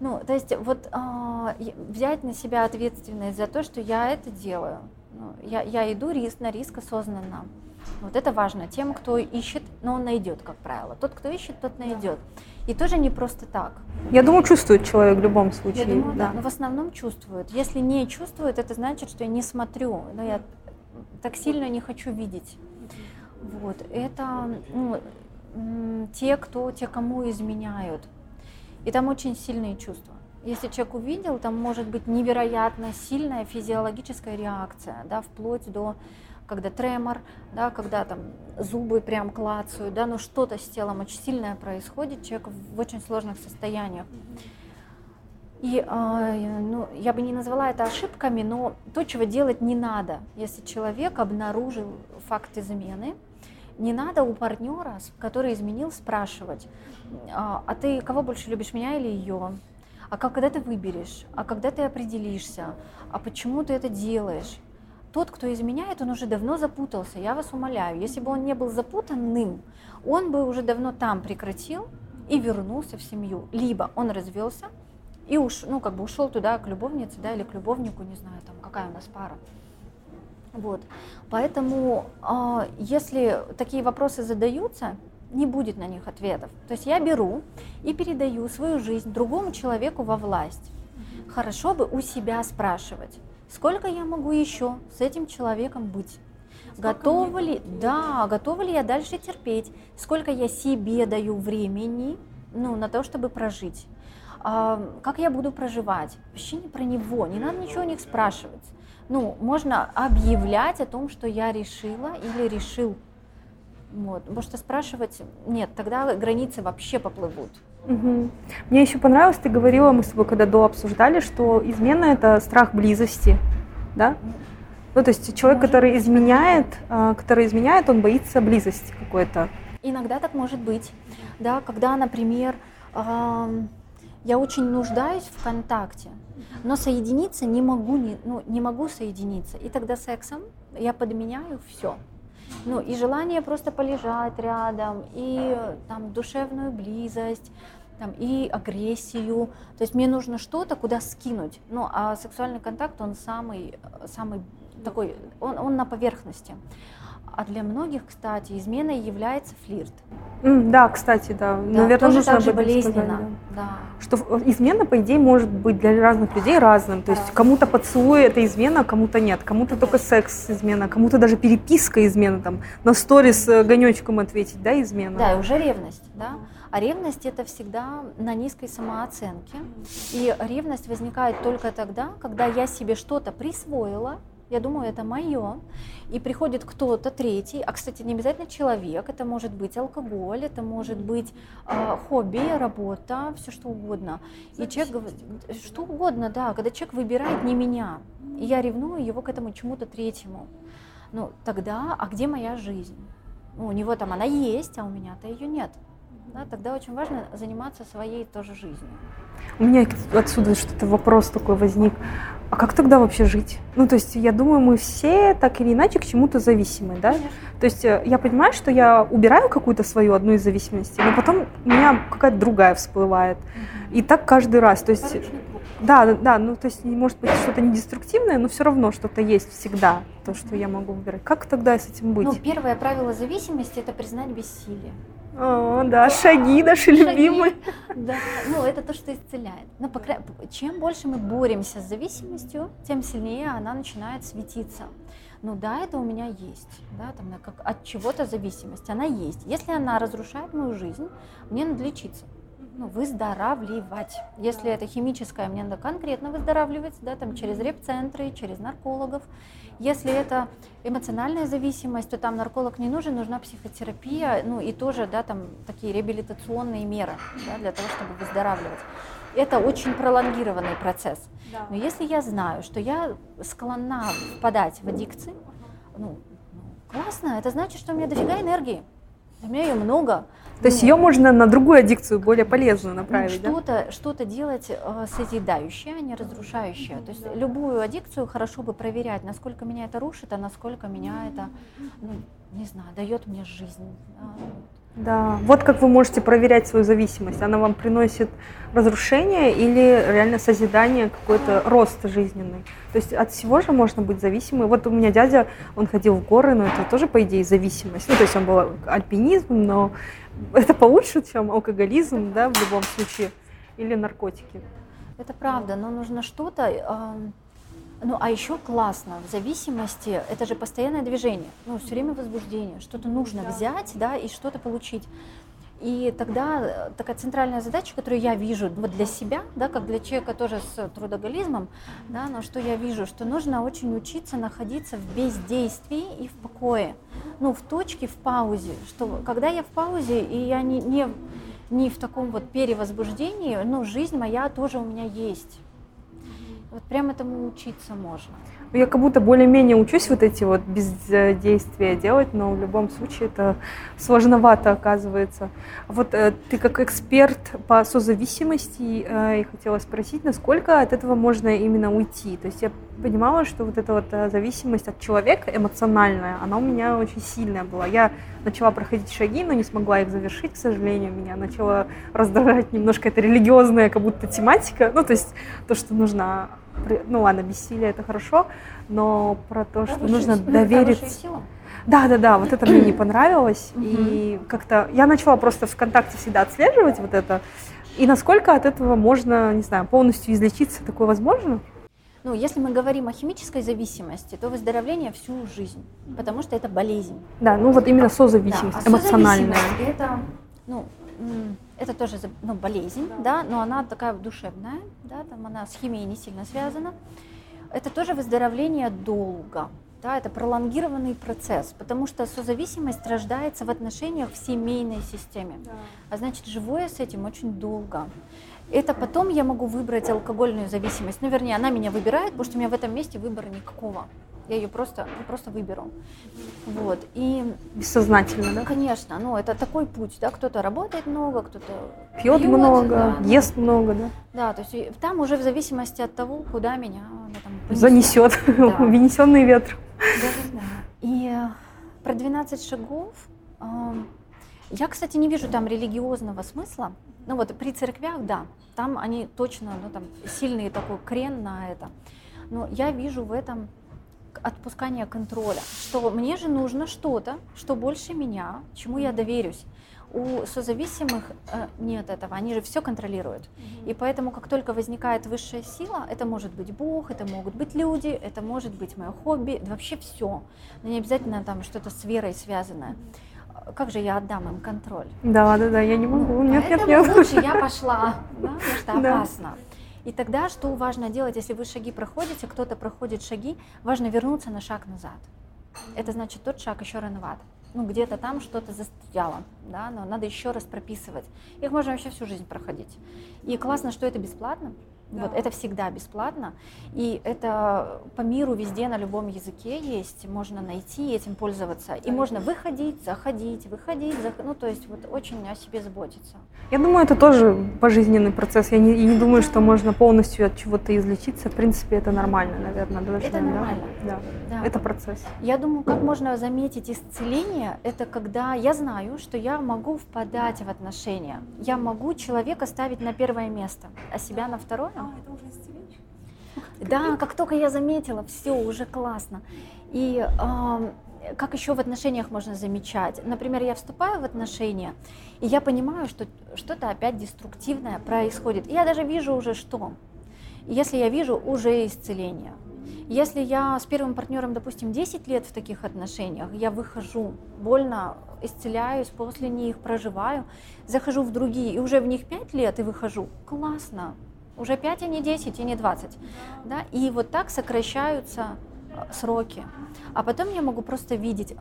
Ну, то есть вот э, взять на себя ответственность за то, что я это делаю. Ну, я, я иду риск на риск осознанно. Вот это важно. Тем, кто ищет, но он найдет, как правило. Тот, кто ищет, тот найдет. И тоже не просто так. Я думаю, чувствует человек в любом случае. Я думаю, да. да. Но в основном чувствует. Если не чувствует, это значит, что я не смотрю. Но я так сильно не хочу видеть. Вот. Это ну, те, кто, те, кому изменяют. И там очень сильные чувства. Если человек увидел, там может быть невероятно сильная физиологическая реакция, да, вплоть до когда тремор, да, когда там зубы прям клацают, да, но что-то с телом очень сильное происходит, человек в очень сложных состояниях. И э, ну, я бы не назвала это ошибками, но то, чего делать не надо, если человек обнаружил факт измены, не надо у партнера, который изменил, спрашивать, а, а ты кого больше любишь, меня или ее? а когда ты выберешь, а когда ты определишься, а почему ты это делаешь. Тот, кто изменяет, он уже давно запутался, я вас умоляю. Если бы он не был запутанным, он бы уже давно там прекратил и вернулся в семью. Либо он развелся и уж, ну, как бы ушел туда к любовнице, да, или к любовнику, не знаю, там, какая у нас пара. Вот. Поэтому, э, если такие вопросы задаются, не будет на них ответов. То есть я беру и передаю свою жизнь другому человеку во власть. Хорошо бы у себя спрашивать, сколько я могу еще с этим человеком быть. Сколько готова ли, да, готова ли я дальше терпеть, сколько я себе даю времени, ну, на то, чтобы прожить. А, как я буду проживать? Вообще не про него, не надо ничего у них спрашивать. Ну, можно объявлять о том, что я решила или решил вот. Потому что спрашивать, нет, тогда границы вообще поплывут. Угу. Мне еще понравилось, ты говорила, мы с тобой когда до обсуждали, что измена это страх близости, да? Ну, то есть человек, может который изменяет, а, который изменяет, он боится близости какой-то. Иногда так может быть, да, когда, например, я очень нуждаюсь в контакте, но соединиться не могу, не, ну, не могу соединиться, и тогда сексом я подменяю все. Ну и желание просто полежать рядом, и там душевную близость, там, и агрессию. То есть мне нужно что-то, куда скинуть. Ну, а сексуальный контакт, он самый, самый такой, он, он на поверхности. А для многих, кстати, изменой является флирт. Mm, да, кстати, да. да Наверное, тоже нужно так же болезненно. Сказать, да. Да. Что измена, по идее, может быть для разных людей разным. То да. есть кому-то поцелуй это измена, кому-то нет. Кому-то только секс измена, кому-то даже переписка измена, там, на сторис гонечком ответить, да, измена. Да, и уже ревность, да. А ревность это всегда на низкой самооценке. И ревность возникает только тогда, когда я себе что-то присвоила, я думаю, это мое. И приходит кто-то третий, а, кстати, не обязательно человек, это может быть алкоголь, это может быть э, хобби, работа, все что угодно. И человек говорит, что угодно, да, когда человек выбирает не меня, и я ревную его к этому чему-то третьему. Ну, тогда, а где моя жизнь? Ну, у него там она есть, а у меня-то ее нет. Да, тогда очень важно заниматься своей тоже жизнью. У меня отсюда что-то вопрос такой возник. А как тогда вообще жить? Ну, то есть, я думаю, мы все так или иначе к чему-то зависимы, да? Конечно. То есть, э, я понимаю, что я убираю какую-то свою одну из зависимостей, но потом у меня какая-то другая всплывает. И так каждый раз. То есть, да, да, ну, то есть, может быть, что-то не деструктивное, но все равно что-то есть всегда, то, что я могу выбирать. Как тогда с этим быть? Ну, первое правило зависимости – это признать бессилие. О, да, шаги наши шаги. любимые. Да, ну это то, что исцеляет. Но по, чем больше мы боремся с зависимостью, тем сильнее она начинает светиться. Ну да, это у меня есть, да, там как от чего-то зависимость, она есть. Если она разрушает мою жизнь, мне надо лечиться ну, выздоравливать. Если это химическое, мне надо конкретно выздоравливать, да, там через реп-центры, через наркологов. Если это эмоциональная зависимость, то там нарколог не нужен, нужна психотерапия, ну и тоже, да, там такие реабилитационные меры, да, для того, чтобы выздоравливать. Это очень пролонгированный процесс. Да. Но если я знаю, что я склонна впадать в аддикции, ну, ну классно, это значит, что у меня дофига энергии. У меня ее много. То есть ее можно на другую аддикцию, более полезную направить, ну, что-то, да? Что-то делать э, созидающее, а не разрушающее. То есть любую аддикцию хорошо бы проверять, насколько меня это рушит, а насколько меня это, ну, не знаю, дает мне жизнь. Да, вот как вы можете проверять свою зависимость. Она вам приносит разрушение или реально созидание, какой-то рост жизненный. То есть от всего же можно быть зависимым. Вот у меня дядя, он ходил в горы, но это тоже, по идее, зависимость. Ну, то есть он был альпинизм, но это получше, чем алкоголизм, да, в любом случае, или наркотики. Это правда, но нужно что-то... Э ну, а еще классно, в зависимости, это же постоянное движение, ну, все время возбуждение, что-то нужно да. взять, да, и что-то получить. И тогда э, такая центральная задача, которую я вижу вот для себя, да, как для человека тоже с трудоголизмом, да, но что я вижу, что нужно очень учиться находиться в бездействии и в покое, ну, в точке, в паузе, что когда я в паузе, и я не, не, не в таком вот перевозбуждении, ну, жизнь моя тоже у меня есть. Вот прям этому учиться можно. Я как будто более-менее учусь вот эти вот бездействия делать, но в любом случае это сложновато оказывается. Вот э, ты как эксперт по созависимости, э, я хотела спросить, насколько от этого можно именно уйти? То есть я понимала, что вот эта вот э, зависимость от человека эмоциональная, она у меня очень сильная была. Я начала проходить шаги, но не смогла их завершить, к сожалению. Меня начала раздражать немножко эта религиозная как будто тематика. Ну, то есть то, что нужно ну ладно, бессилие это хорошо, но про то, что нужно довериться. Да, да, да, вот это мне не понравилось. И как-то я начала просто ВКонтакте всегда отслеживать вот это. И насколько от этого можно, не знаю, полностью излечиться, такое возможно? Ну, если мы говорим о химической зависимости, то выздоровление всю жизнь, потому что это болезнь. Да, ну вот именно созависимость, да, а эмоциональная. Созависимость это, ну, это тоже ну, болезнь, да. да, но она такая душевная, да, там она с химией не сильно связана. Это тоже выздоровление долго, да, это пролонгированный процесс, потому что созависимость рождается в отношениях в семейной системе, да. а значит живое с этим очень долго. Это потом я могу выбрать алкогольную зависимость, ну вернее она меня выбирает, потому что у меня в этом месте выбора никакого. Я ее просто, ну, просто выберу. Вот. И, Бессознательно, да? Конечно. Ну, это такой путь, да. Кто-то работает много, кто-то пьет, пьет много, да, ест да. много, да. Да, то есть там уже в зависимости от того, куда меня там, занесет, да. внесенный ветр. Да, да, да. И про 12 шагов я, кстати, не вижу там религиозного смысла. Ну вот при церквях, да, там они точно, ну там сильный такой крен на это. Но я вижу в этом отпускание контроля, что мне же нужно что-то, что больше меня, чему я доверюсь. У созависимых э, нет этого, они же все контролируют. И поэтому, как только возникает высшая сила, это может быть Бог, это могут быть люди, это может быть мое хобби, вообще все. Но не обязательно там что-то с верой связанное. Как же я отдам им контроль? Да, да, да, я не могу. Ну, нет, нет, нет. Лучше я пошла, да, потому что опасно. И тогда что важно делать, если вы шаги проходите, кто-то проходит шаги, важно вернуться на шаг назад. Это значит, тот шаг еще рановат. Ну, где-то там что-то застряло, да, но надо еще раз прописывать. Их можно вообще всю жизнь проходить. И классно, что это бесплатно, да. Вот это всегда бесплатно, и это по миру везде на любом языке есть, можно найти, этим пользоваться, и можно выходить, заходить, выходить, зах... ну то есть вот очень о себе заботиться. Я думаю, это тоже пожизненный процесс. Я не, я не думаю, что можно полностью от чего-то излечиться. В принципе, это нормально, наверное, должно, Это нормально. Да? Да. Это процесс. Я думаю, как можно заметить исцеление, это когда я знаю, что я могу впадать в отношения, я могу человека ставить на первое место, а себя на второе. А, это уже? Да, как только я заметила, все, уже классно. И э, как еще в отношениях можно замечать? Например, я вступаю в отношения, и я понимаю, что что-то опять деструктивное происходит. И я даже вижу уже что. Если я вижу уже исцеление. Если я с первым партнером, допустим, 10 лет в таких отношениях, я выхожу, больно исцеляюсь после них, проживаю, захожу в другие, и уже в них 5 лет и выхожу, классно, уже 5, а не 10, и не 20. Да? И вот так сокращаются э, сроки. А потом я могу просто видеть,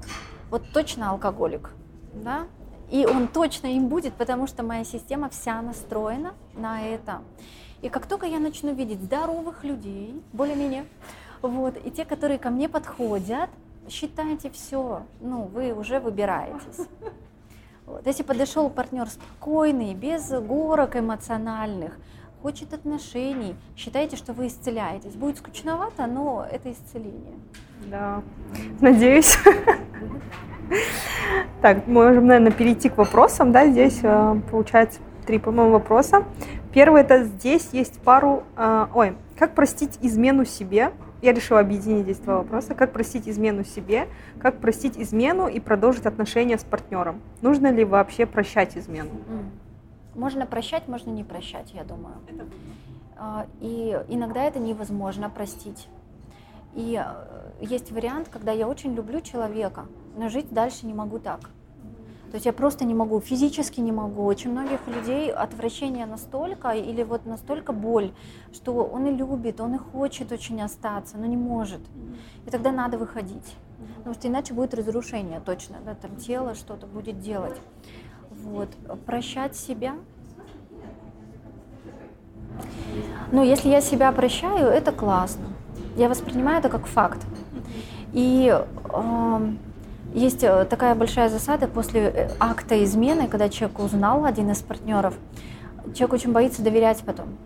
вот точно алкоголик, да, и он точно им будет, потому что моя система вся настроена на это. И как только я начну видеть здоровых людей, более-менее, вот, и те, которые ко мне подходят, считайте все, ну, вы уже выбираетесь. Вот. Если подошел партнер спокойный, без горок эмоциональных, хочет отношений, считайте, что вы исцеляетесь. Будет скучновато, но это исцеление. Да, надеюсь. Так, можем, наверное, перейти к вопросам. Да, здесь э, получается три, по-моему, вопроса. Первый это здесь есть пару... Э, ой, как простить измену себе? Я решила объединить здесь два вопроса. Как простить измену себе? Как простить измену и продолжить отношения с партнером? Нужно ли вообще прощать измену? Можно прощать, можно не прощать, я думаю. А, и иногда это невозможно простить. И э, есть вариант, когда я очень люблю человека, но жить дальше не могу так. То есть я просто не могу, физически не могу. Очень многих людей отвращение настолько или вот настолько боль, что он и любит, он и хочет очень остаться, но не может. И тогда надо выходить. Потому что иначе будет разрушение точно, да, там тело что-то будет делать. Вот. Прощать себя. Ну, если я себя прощаю, это классно. Я воспринимаю это как факт. И э, есть такая большая засада после э, акта измены, когда человек узнал, один из партнеров, человек очень боится доверять потом.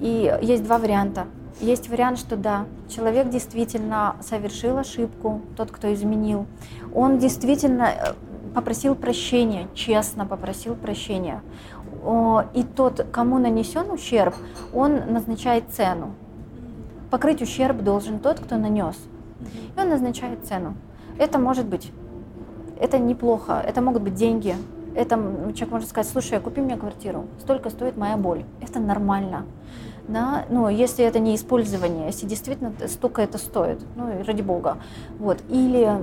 И есть два варианта. Есть вариант, что да, человек действительно совершил ошибку, тот, кто изменил. Он действительно э, попросил прощения, честно попросил прощения. И тот, кому нанесен ущерб, он назначает цену. Покрыть ущерб должен тот, кто нанес. И он назначает цену. Это может быть, это неплохо, это могут быть деньги, это человек может сказать, слушай, купи мне квартиру, столько стоит моя боль. Это нормально. Да? Ну, если это не использование, если действительно столько это стоит, ну, ради бога. Вот. Или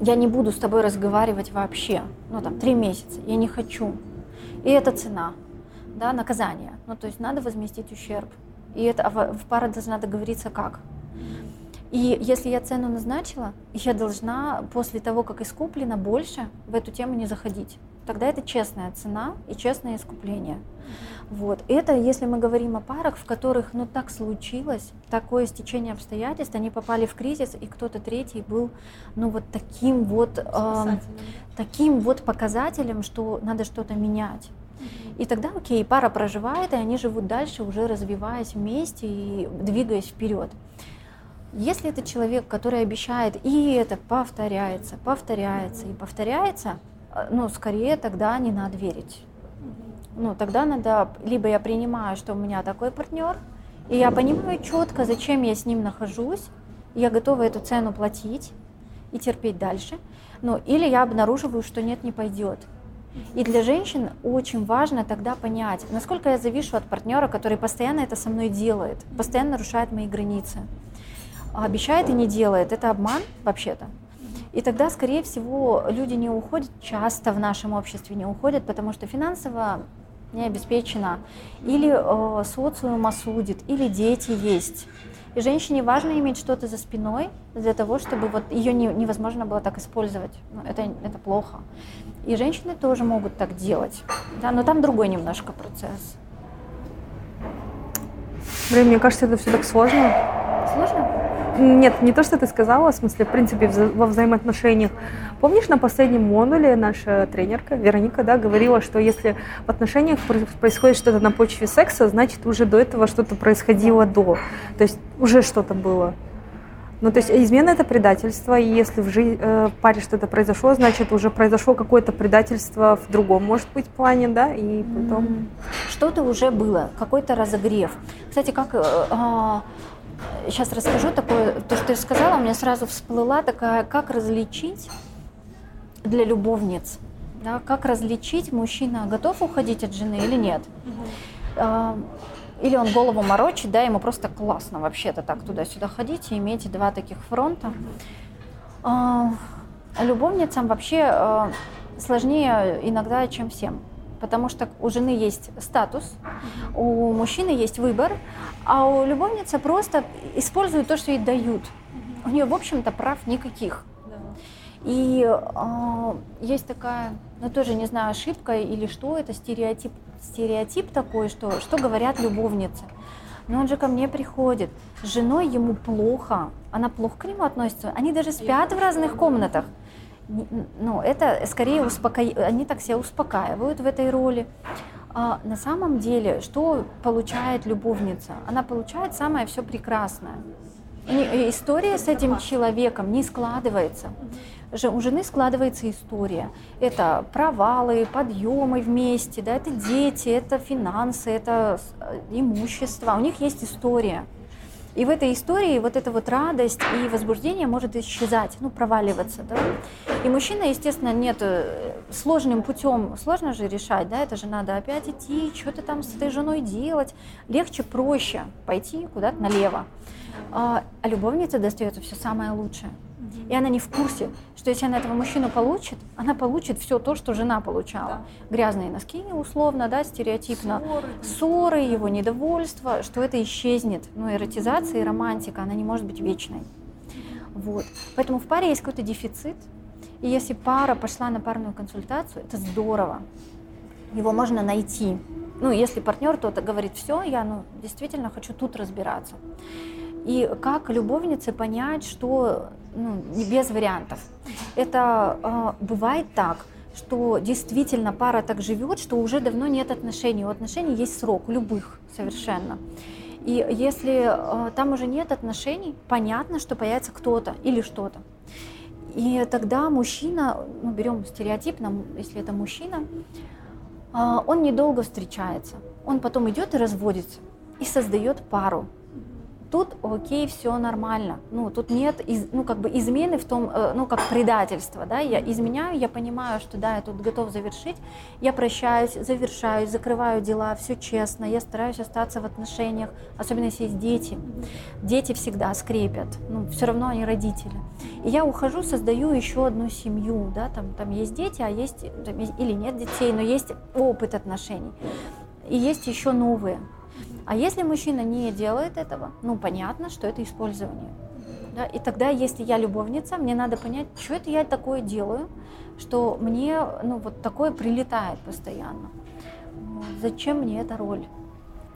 я не буду с тобой разговаривать вообще, ну, там, три месяца, я не хочу. И это цена, да, наказание. Ну, то есть надо возместить ущерб. И это а в пара должна договориться как. И если я цену назначила, я должна после того, как искуплено больше, в эту тему не заходить. Тогда это честная цена и честное искупление. Вот. Это если мы говорим о парах, в которых ну так случилось, такое стечение обстоятельств, они попали в кризис, и кто-то третий был ну вот таким вот, э, таким вот показателем, что надо что-то менять. И тогда, окей, пара проживает, и они живут дальше, уже развиваясь вместе и двигаясь вперед. Если это человек, который обещает, и это повторяется, повторяется и повторяется, ну, скорее тогда не надо верить. Ну, тогда надо, либо я принимаю, что у меня такой партнер, и я понимаю четко, зачем я с ним нахожусь, я готова эту цену платить и терпеть дальше, ну, или я обнаруживаю, что нет, не пойдет. И для женщин очень важно тогда понять, насколько я завишу от партнера, который постоянно это со мной делает, постоянно нарушает мои границы обещает и не делает, это обман вообще-то. И тогда, скорее всего, люди не уходят, часто в нашем обществе не уходят, потому что финансово не обеспечено, или э, социум осудит, или дети есть. И женщине важно иметь что-то за спиной для того, чтобы вот ее не, невозможно было так использовать. Ну, это, это плохо. И женщины тоже могут так делать. Да, но там другой немножко процесс. Блин, мне кажется, это все так сложно. Сложно? Нет, не то, что ты сказала, в смысле, в принципе, во взаимоотношениях. Помнишь, на последнем модуле наша тренерка Вероника, да, говорила, что если в отношениях происходит что-то на почве секса, значит, уже до этого что-то происходило до. То есть уже что-то было. Ну, то есть измена это предательство, и если в, жи- э, в паре что-то произошло, значит, уже произошло какое-то предательство в другом, может быть, плане, да, и потом... Что-то уже было, какой-то разогрев. Кстати, как э, а, сейчас расскажу такое, то, что ты сказала, у меня сразу всплыла такая, как различить для любовниц, да, как различить, мужчина готов уходить от жены или нет. Угу. Или он голову морочит, да, ему просто классно вообще-то так туда-сюда ходить и иметь два таких фронта. А, любовницам вообще а, сложнее иногда, чем всем потому что у жены есть статус, у мужчины есть выбор, а у любовницы просто используют то, что ей дают. У нее, в общем-то, прав никаких. И э, есть такая, ну тоже не знаю, ошибка или что, это стереотип, стереотип такой, что, что говорят любовницы. Но он же ко мне приходит, с женой ему плохо, она плохо к нему относится, они даже спят в разных комнатах ну, это скорее успока... они так себя успокаивают в этой роли. А на самом деле, что получает любовница? Она получает самое все прекрасное. история с этим человеком не складывается. У жены складывается история. Это провалы, подъемы вместе, да, это дети, это финансы, это э, имущество. У них есть история. И в этой истории вот эта вот радость и возбуждение может исчезать, ну, проваливаться, да. И мужчина, естественно, нет, э, сложным путем, сложно же решать, да, это же надо опять идти, что-то там с этой женой делать. Легче, проще пойти куда-то налево. А, а любовнице достается все самое лучшее. И она не в курсе, что если она этого мужчину получит, она получит все то, что жена получала. Да. Грязные носки, условно, да, стереотипно, ссоры. ссоры, его недовольство, что это исчезнет. Но эротизация и романтика, она не может быть вечной. Вот. Поэтому в паре есть какой-то дефицит. И если пара пошла на парную консультацию, это здорово. Его можно найти. Ну, если партнер то-то говорит, все, я ну, действительно хочу тут разбираться. И как любовнице понять, что ну, без вариантов. Это э, бывает так, что действительно пара так живет, что уже давно нет отношений. У отношений есть срок, любых совершенно. И если э, там уже нет отношений, понятно, что появится кто-то или что-то. И тогда мужчина, ну берем стереотипно, если это мужчина, э, он недолго встречается. Он потом идет и разводится и создает пару тут окей, все нормально. Ну, тут нет, из, ну, как бы измены в том, э, ну, как предательство, да, я изменяю, я понимаю, что да, я тут готов завершить, я прощаюсь, завершаюсь, закрываю дела, все честно, я стараюсь остаться в отношениях, особенно если есть дети. Дети всегда скрепят, ну, все равно они родители. И я ухожу, создаю еще одну семью, да, там, там есть дети, а есть, там, или нет детей, но есть опыт отношений. И есть еще новые. А если мужчина не делает этого, ну понятно, что это использование. Да? И тогда, если я любовница, мне надо понять, что это я такое делаю, что мне ну, вот такое прилетает постоянно. Зачем мне эта роль?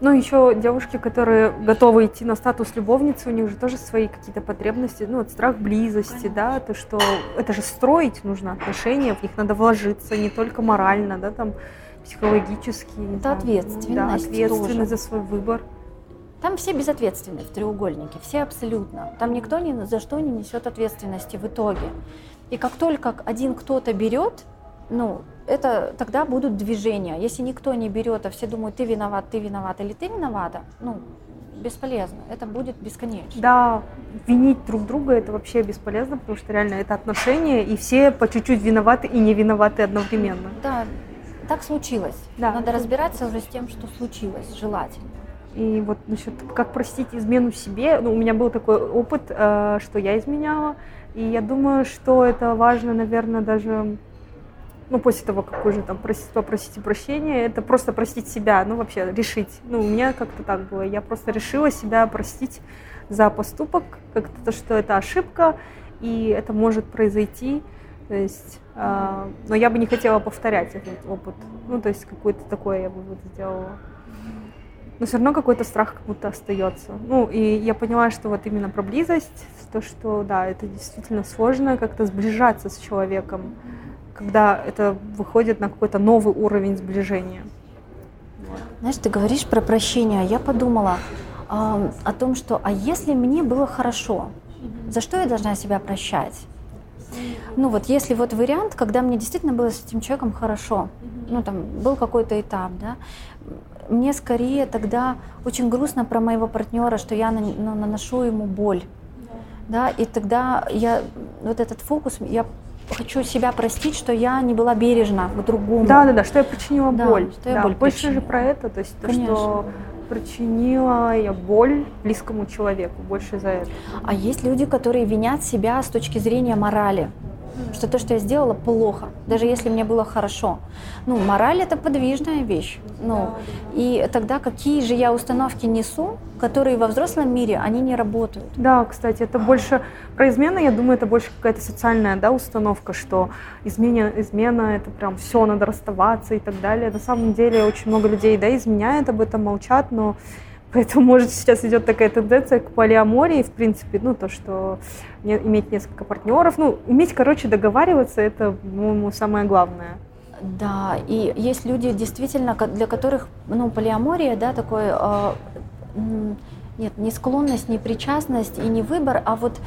Ну, еще девушки, которые готовы идти на статус любовницы, у них же тоже свои какие-то потребности, ну, вот страх близости, Конечно. да, то, что это же строить нужно отношения, в них надо вложиться не только морально, да, там, психологически. Это ответственность. Да, ответственность тоже. за свой выбор. Там все безответственны в треугольнике, все абсолютно. Там никто ни за что не несет ответственности в итоге. И как только один кто-то берет, ну, это тогда будут движения. Если никто не берет, а все думают, ты виноват, ты виноват или ты виновата, ну, бесполезно. Это будет бесконечно. Да, винить друг друга это вообще бесполезно, потому что реально это отношения, и все по чуть-чуть виноваты и не виноваты одновременно. Да, так случилось. Да. Надо разбираться уже с тем, что случилось, желательно. И вот насчет как простить измену себе, ну, у меня был такой опыт, э, что я изменяла, и я думаю, что это важно, наверное, даже ну, после того, как уже там просить, попросите прощения, это просто простить себя, ну, вообще решить. Ну, у меня как-то так было. Я просто решила себя простить за поступок, как-то то, что это ошибка, и это может произойти. То есть, но я бы не хотела повторять этот опыт. Ну, то есть какое-то такое я бы вот сделала. Но все равно какой-то страх как будто остается. Ну, и я поняла, что вот именно про близость, то, что, да, это действительно сложно как-то сближаться с человеком, когда это выходит на какой-то новый уровень сближения. Знаешь, ты говоришь про прощение, а я подумала э, о том, что, а если мне было хорошо, за что я должна себя прощать? Ну вот если вот вариант, когда мне действительно было с этим человеком хорошо, ну там был какой-то этап, да, мне скорее тогда очень грустно про моего партнера, что я ну, наношу ему боль, да, и тогда я вот этот фокус, я хочу себя простить, что я не была бережна к другому. Да, да, да, что я причинила да, боль. Что я да, боль больше причинила. же про это, то есть то, что причинила я боль близкому человеку, больше за это. А есть люди, которые винят себя с точки зрения морали что то, что я сделала, плохо, даже если мне было хорошо. Ну, мораль это подвижная вещь. Ну, и тогда какие же я установки несу, которые во взрослом мире, они не работают. Да, кстати, это больше про измену, я думаю, это больше какая-то социальная да, установка, что измена, измена это прям все, надо расставаться и так далее. На самом деле очень много людей да, изменяют об этом, молчат, но Поэтому, может, сейчас идет такая тенденция к полиамории, в принципе, ну, то, что не, иметь несколько партнеров, ну, иметь, короче, договариваться, это, по-моему, самое главное. Да, и есть люди, действительно, для которых, ну, полиамория, да, такой, э, нет, не склонность, не причастность и не выбор, а вот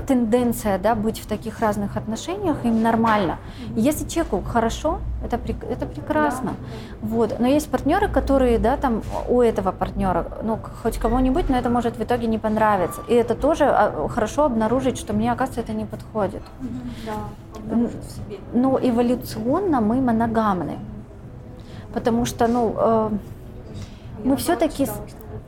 тенденция да, быть в таких разных отношениях, им нормально. Если человеку хорошо, это, это прекрасно. Да. Вот. Но есть партнеры, которые, да, там у этого партнера, ну, хоть кого-нибудь, но это может в итоге не понравиться. И это тоже а, хорошо обнаружить, что мне, оказывается, это не подходит. Да. Но эволюционно мы моногамны. Потому что, ну, э, мы все-таки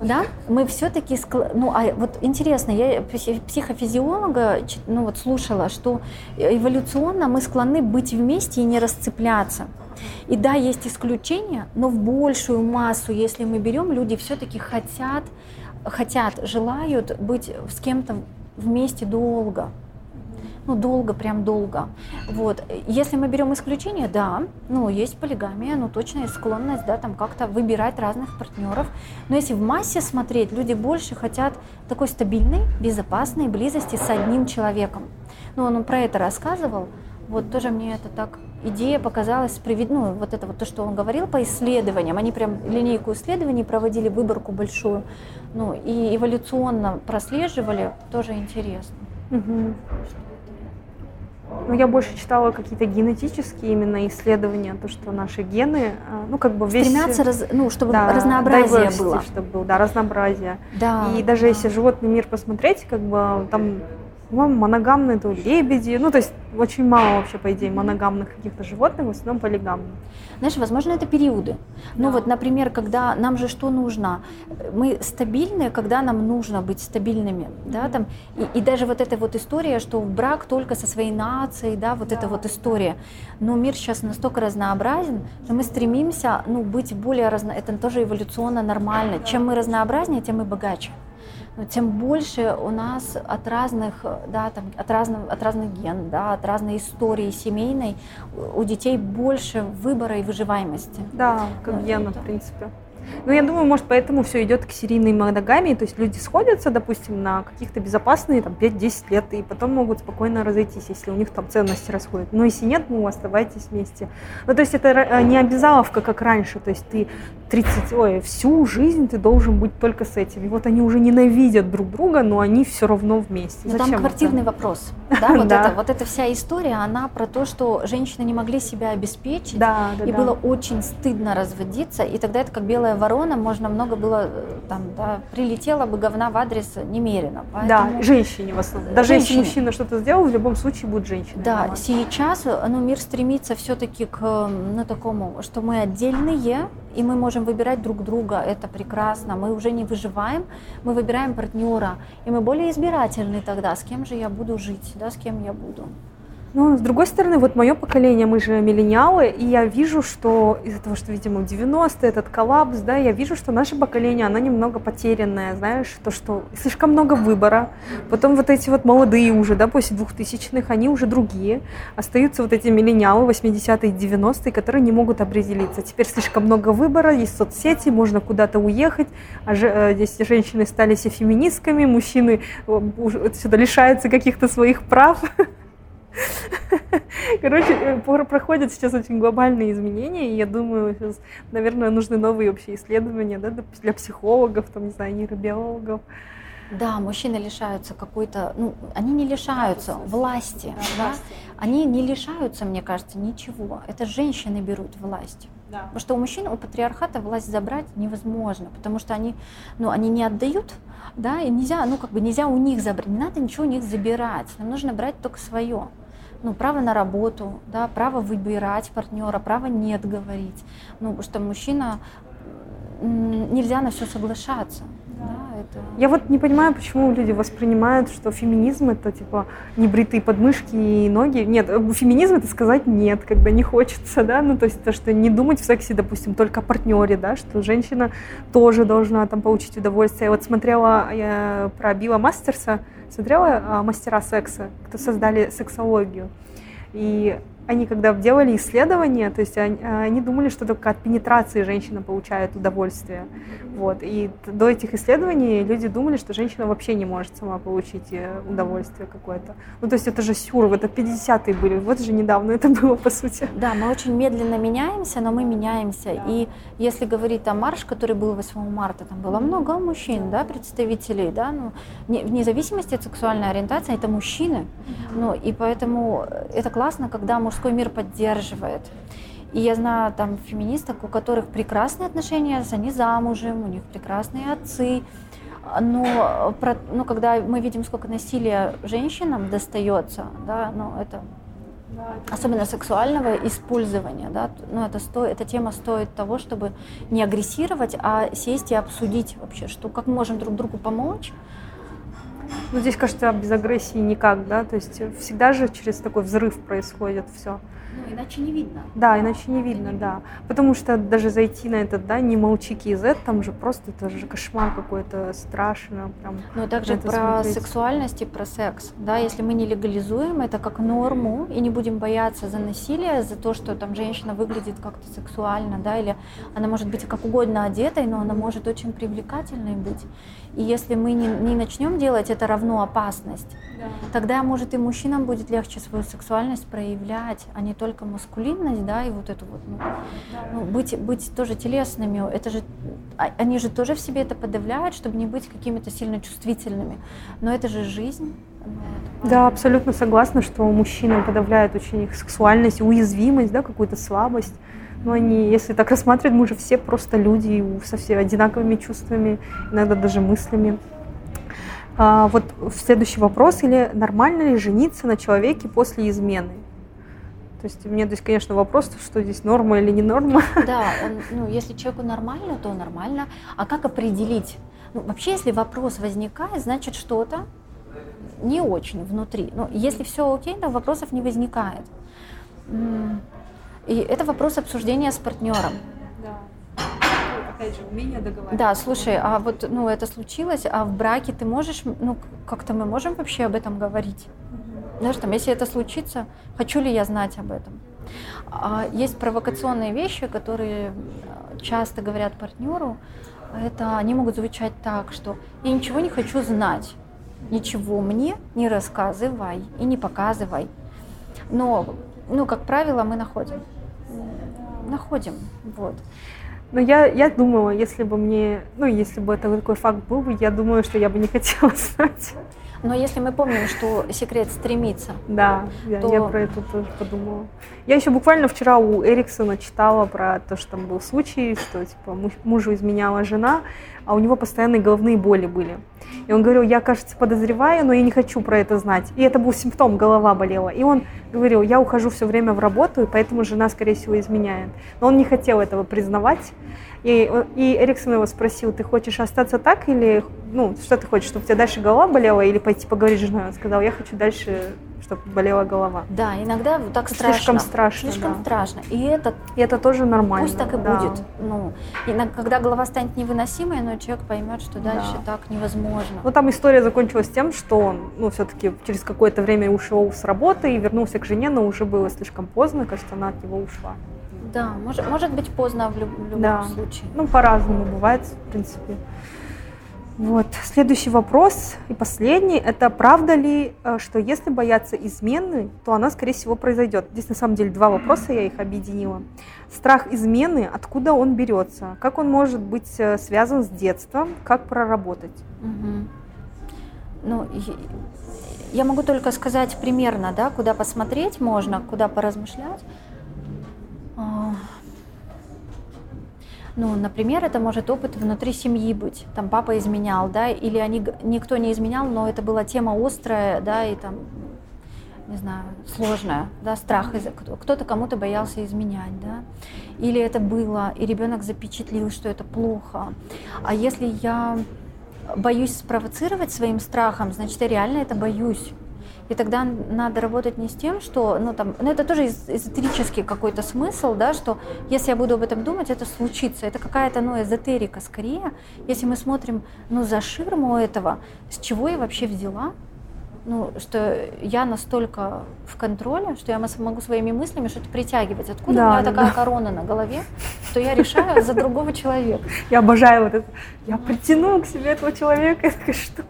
да, мы все-таки, ну, а вот интересно, я психофизиолога, ну, вот слушала, что эволюционно мы склонны быть вместе и не расцепляться. И да, есть исключения, но в большую массу, если мы берем, люди все-таки хотят, хотят, желают быть с кем-то вместе долго. Ну, долго, прям долго. Вот. Если мы берем исключение, да, ну, есть полигамия, ну, точно есть склонность, да, там как-то выбирать разных партнеров. Но если в массе смотреть, люди больше хотят такой стабильной, безопасной близости с одним человеком. Ну, он про это рассказывал, вот тоже мне это так идея показалась, ну, вот это вот то, что он говорил по исследованиям, они прям линейку исследований проводили, выборку большую, ну, и эволюционно прослеживали, тоже интересно. Угу. Ну, я больше читала какие-то генетические именно исследования, то, что наши гены, а, ну, как бы весь... Стремятся, раз, ну, чтобы да, разнообразие было. чтобы было, да, разнообразие. Да, и даже да. если животный мир посмотреть, как бы там по-моему, моногамные то лебеди. Ну, то есть очень мало вообще, по идее, моногамных каких-то животных, в основном полигамных. Знаешь, возможно, это периоды. Ну, да. Ну вот, например, когда нам же что нужно? Мы стабильные, когда нам нужно быть стабильными, mm-hmm. да, там, и, и даже вот эта вот история, что брак только со своей нацией, да, вот да. эта вот история. Но мир сейчас настолько разнообразен, что мы стремимся, ну, быть более разно... Это тоже эволюционно нормально. Чем мы разнообразнее, тем мы богаче тем больше у нас от разных, да, там, от, разных, от разных ген, да, от разной истории семейной у детей больше выбора и выживаемости. Да, как ну, гена, в принципе. Ну, я думаю, может, поэтому все идет к серийной моногамии, то есть люди сходятся, допустим, на каких-то безопасные там 5-10 лет, и потом могут спокойно разойтись, если у них там ценности расходят. Но если нет, ну, оставайтесь вместе. Ну, то есть это э, не обязаловка, как раньше, то есть ты 30, ой, всю жизнь ты должен быть только с этим. И вот они уже ненавидят друг друга, но они все равно вместе. Но Зачем там квартирный это? вопрос. Да, вот, да. Это, вот эта вся история, она про то, что женщины не могли себя обеспечить, да, да, и да. было очень стыдно разводиться, и тогда это как белая ворона, можно много было, э, там, да, прилетело бы говна в адрес немерено. Поэтому... Да, женщине в основном. Даже женщине. если мужчина что-то сделал, в любом случае будет женщина. Да, сейчас ну, мир стремится все-таки к ну, такому, что мы отдельные, и мы можем выбирать друг друга, это прекрасно. Мы уже не выживаем, мы выбираем партнера, и мы более избирательны тогда, с кем же я буду жить, да, с кем я буду. Ну, с другой стороны, вот мое поколение, мы же миллениалы, и я вижу, что из-за того, что, видимо, 90-е, этот коллапс, да, я вижу, что наше поколение, оно немного потерянное, знаешь, то, что слишком много выбора, потом вот эти вот молодые уже, да, после 2000-х, они уже другие, остаются вот эти миллениалы 80-е, 90-е, которые не могут определиться. Теперь слишком много выбора, есть соцсети, можно куда-то уехать, а же, э, здесь женщины стали все феминистками, мужчины э, сюда лишаются каких-то своих прав, Короче, э, проходят сейчас очень глобальные изменения, и я думаю, сейчас, наверное, нужны новые вообще исследования да, для психологов, там, не знаю, нейробиологов. Да, мужчины лишаются какой-то, ну, они не лишаются власти, да, власти. они не лишаются, мне кажется, ничего. Это женщины берут власть. Да. Потому что у мужчин, у патриархата власть забрать невозможно, потому что они, ну, они не отдают, да, и нельзя, ну, как бы нельзя у них забрать, не надо ничего у них забирать, нам нужно брать только свое ну, право на работу, да, право выбирать партнера, право нет говорить. Ну, что мужчина нельзя на все соглашаться. Да, это... Я вот не понимаю, почему люди воспринимают, что феминизм это типа небритые подмышки и ноги. Нет, э, феминизм это сказать нет, когда не хочется, да, ну то есть то, что не думать в сексе, допустим, только о партнере, да, что женщина тоже должна там получить удовольствие. Я вот смотрела я про Билла Мастерса, смотрела а, «Мастера секса», кто создали сексологию. И они когда делали исследования, то есть они, они думали, что только от пенетрации женщина получает удовольствие. Вот. И до этих исследований люди думали, что женщина вообще не может сама получить э, удовольствие какое-то. Ну, то есть это же сюр, это 50-е были, вот же недавно это было, по сути. Да, мы очень медленно меняемся, но мы меняемся. Да. И если говорить о марш, который был 8 марта, там было много мужчин, да, представителей, да, ну, не, вне зависимости от сексуальной ориентации, это мужчины. Ну, и поэтому это классно, когда муж мужской мир поддерживает. И я знаю там феминисток, у которых прекрасные отношения, они замужем, у них прекрасные отцы. Но, про, ну, когда мы видим, сколько насилия женщинам достается, да, ну, это особенно сексуального использования, да, ну, это сто, эта тема стоит того, чтобы не агрессировать, а сесть и обсудить вообще, что как можем друг другу помочь, Ну, здесь, кажется, без агрессии никак, да? То есть всегда же через такой взрыв происходит все. Ну, иначе не видно. Да, иначе не видно, да. Потому что даже зайти на этот, да, не молчи KZ, там же просто это же кошмар какой-то, страшно. Прям ну, также про смотреть. сексуальность и про секс. Да, если мы не легализуем это как норму и не будем бояться за насилие, за то, что там женщина выглядит как-то сексуально, да, или она может быть как угодно одетой, но она может очень привлекательной быть. И если мы не, не начнем делать это равно опасность. Тогда, может, и мужчинам будет легче свою сексуальность проявлять, а не только маскулинность, да, и вот эту вот, ну, да. ну быть, быть тоже телесными, это же, а, они же тоже в себе это подавляют, чтобы не быть какими-то сильно чувствительными. Но это же жизнь. Да, абсолютно согласна, что мужчинам подавляют очень их сексуальность, уязвимость, да, какую-то слабость. Но они, если так рассматривать, мы же все просто люди со всеми одинаковыми чувствами, иногда даже мыслями. А, вот следующий вопрос, или нормально ли жениться на человеке после измены? То есть мне здесь, конечно, вопрос, что здесь норма или не норма. Да, он, ну, если человеку нормально, то нормально. А как определить? Ну, вообще, если вопрос возникает, значит что-то не очень внутри. Ну, если все окей, то вопросов не возникает. И это вопрос обсуждения с партнером. Да. Опять же, умение договариваться. Да, слушай, а вот ну, это случилось, а в браке ты можешь, ну, как-то мы можем вообще об этом говорить? Угу. Знаешь, там, если это случится, хочу ли я знать об этом? А есть провокационные вещи, которые э, часто говорят партнеру, это они могут звучать так, что я ничего не хочу знать, ничего мне не рассказывай и не показывай. Но, ну, как правило, мы находим находим. Вот. Но я, я думала, если бы мне, ну, если бы это такой факт был бы, я думаю, что я бы не хотела знать. Но если мы помним, что секрет стремится, да, то... я про это тоже подумала. Я еще буквально вчера у Эриксона читала про то, что там был случай, что типа мужу изменяла жена, а у него постоянные головные боли были. И он говорил, я, кажется, подозреваю, но я не хочу про это знать. И это был симптом, голова болела. И он говорил, я ухожу все время в работу, и поэтому жена, скорее всего, изменяет. Но он не хотел этого признавать. И, и Эриксон его спросил, ты хочешь остаться так или, ну, что ты хочешь, чтобы у тебя дальше голова болела или пойти поговорить с женой? Он сказал, я хочу дальше чтобы болела голова. Да, иногда так страшно. Слишком страшно. Слишком да. страшно. И это, и это тоже нормально. Пусть так и да. будет. Ну, и когда голова станет невыносимой, но человек поймет, что дальше да. так невозможно. Ну, там история закончилась тем, что он, ну, все-таки через какое-то время ушел с работы и вернулся к жене, но уже было слишком поздно, кажется, она от него ушла. Да, может, может быть поздно в, люб, в любом да. случае. Ну, по-разному бывает, в принципе. Вот. Следующий вопрос и последний. Это правда ли, э, что если бояться измены, то она, скорее всего, произойдет? Здесь на самом деле два вопроса, я их объединила. Страх измены, откуда он берется? Как он может быть э, связан с детством? Как проработать? Угу. Ну, я могу только сказать примерно, да, куда посмотреть можно, куда поразмышлять. Ну, например, это может опыт внутри семьи быть. Там папа изменял, да, или они, никто не изменял, но это была тема острая, да, и там, не знаю, сложная, да, страх, кто-то кому-то боялся изменять, да. Или это было, и ребенок запечатлил, что это плохо. А если я боюсь спровоцировать своим страхом, значит, я реально это боюсь. И тогда надо работать не с тем, что, ну там, ну это тоже эзотерический какой-то смысл, да, что если я буду об этом думать, это случится. Это какая-то, ну, эзотерика скорее. Если мы смотрим, ну, за ширму этого, с чего я вообще взяла, ну, что я настолько в контроле, что я могу своими мыслями что-то притягивать. Откуда да, у меня да, такая да. корона на голове, что я решаю за другого человека. Я обожаю вот это. Я притяну к себе этого человека. Что?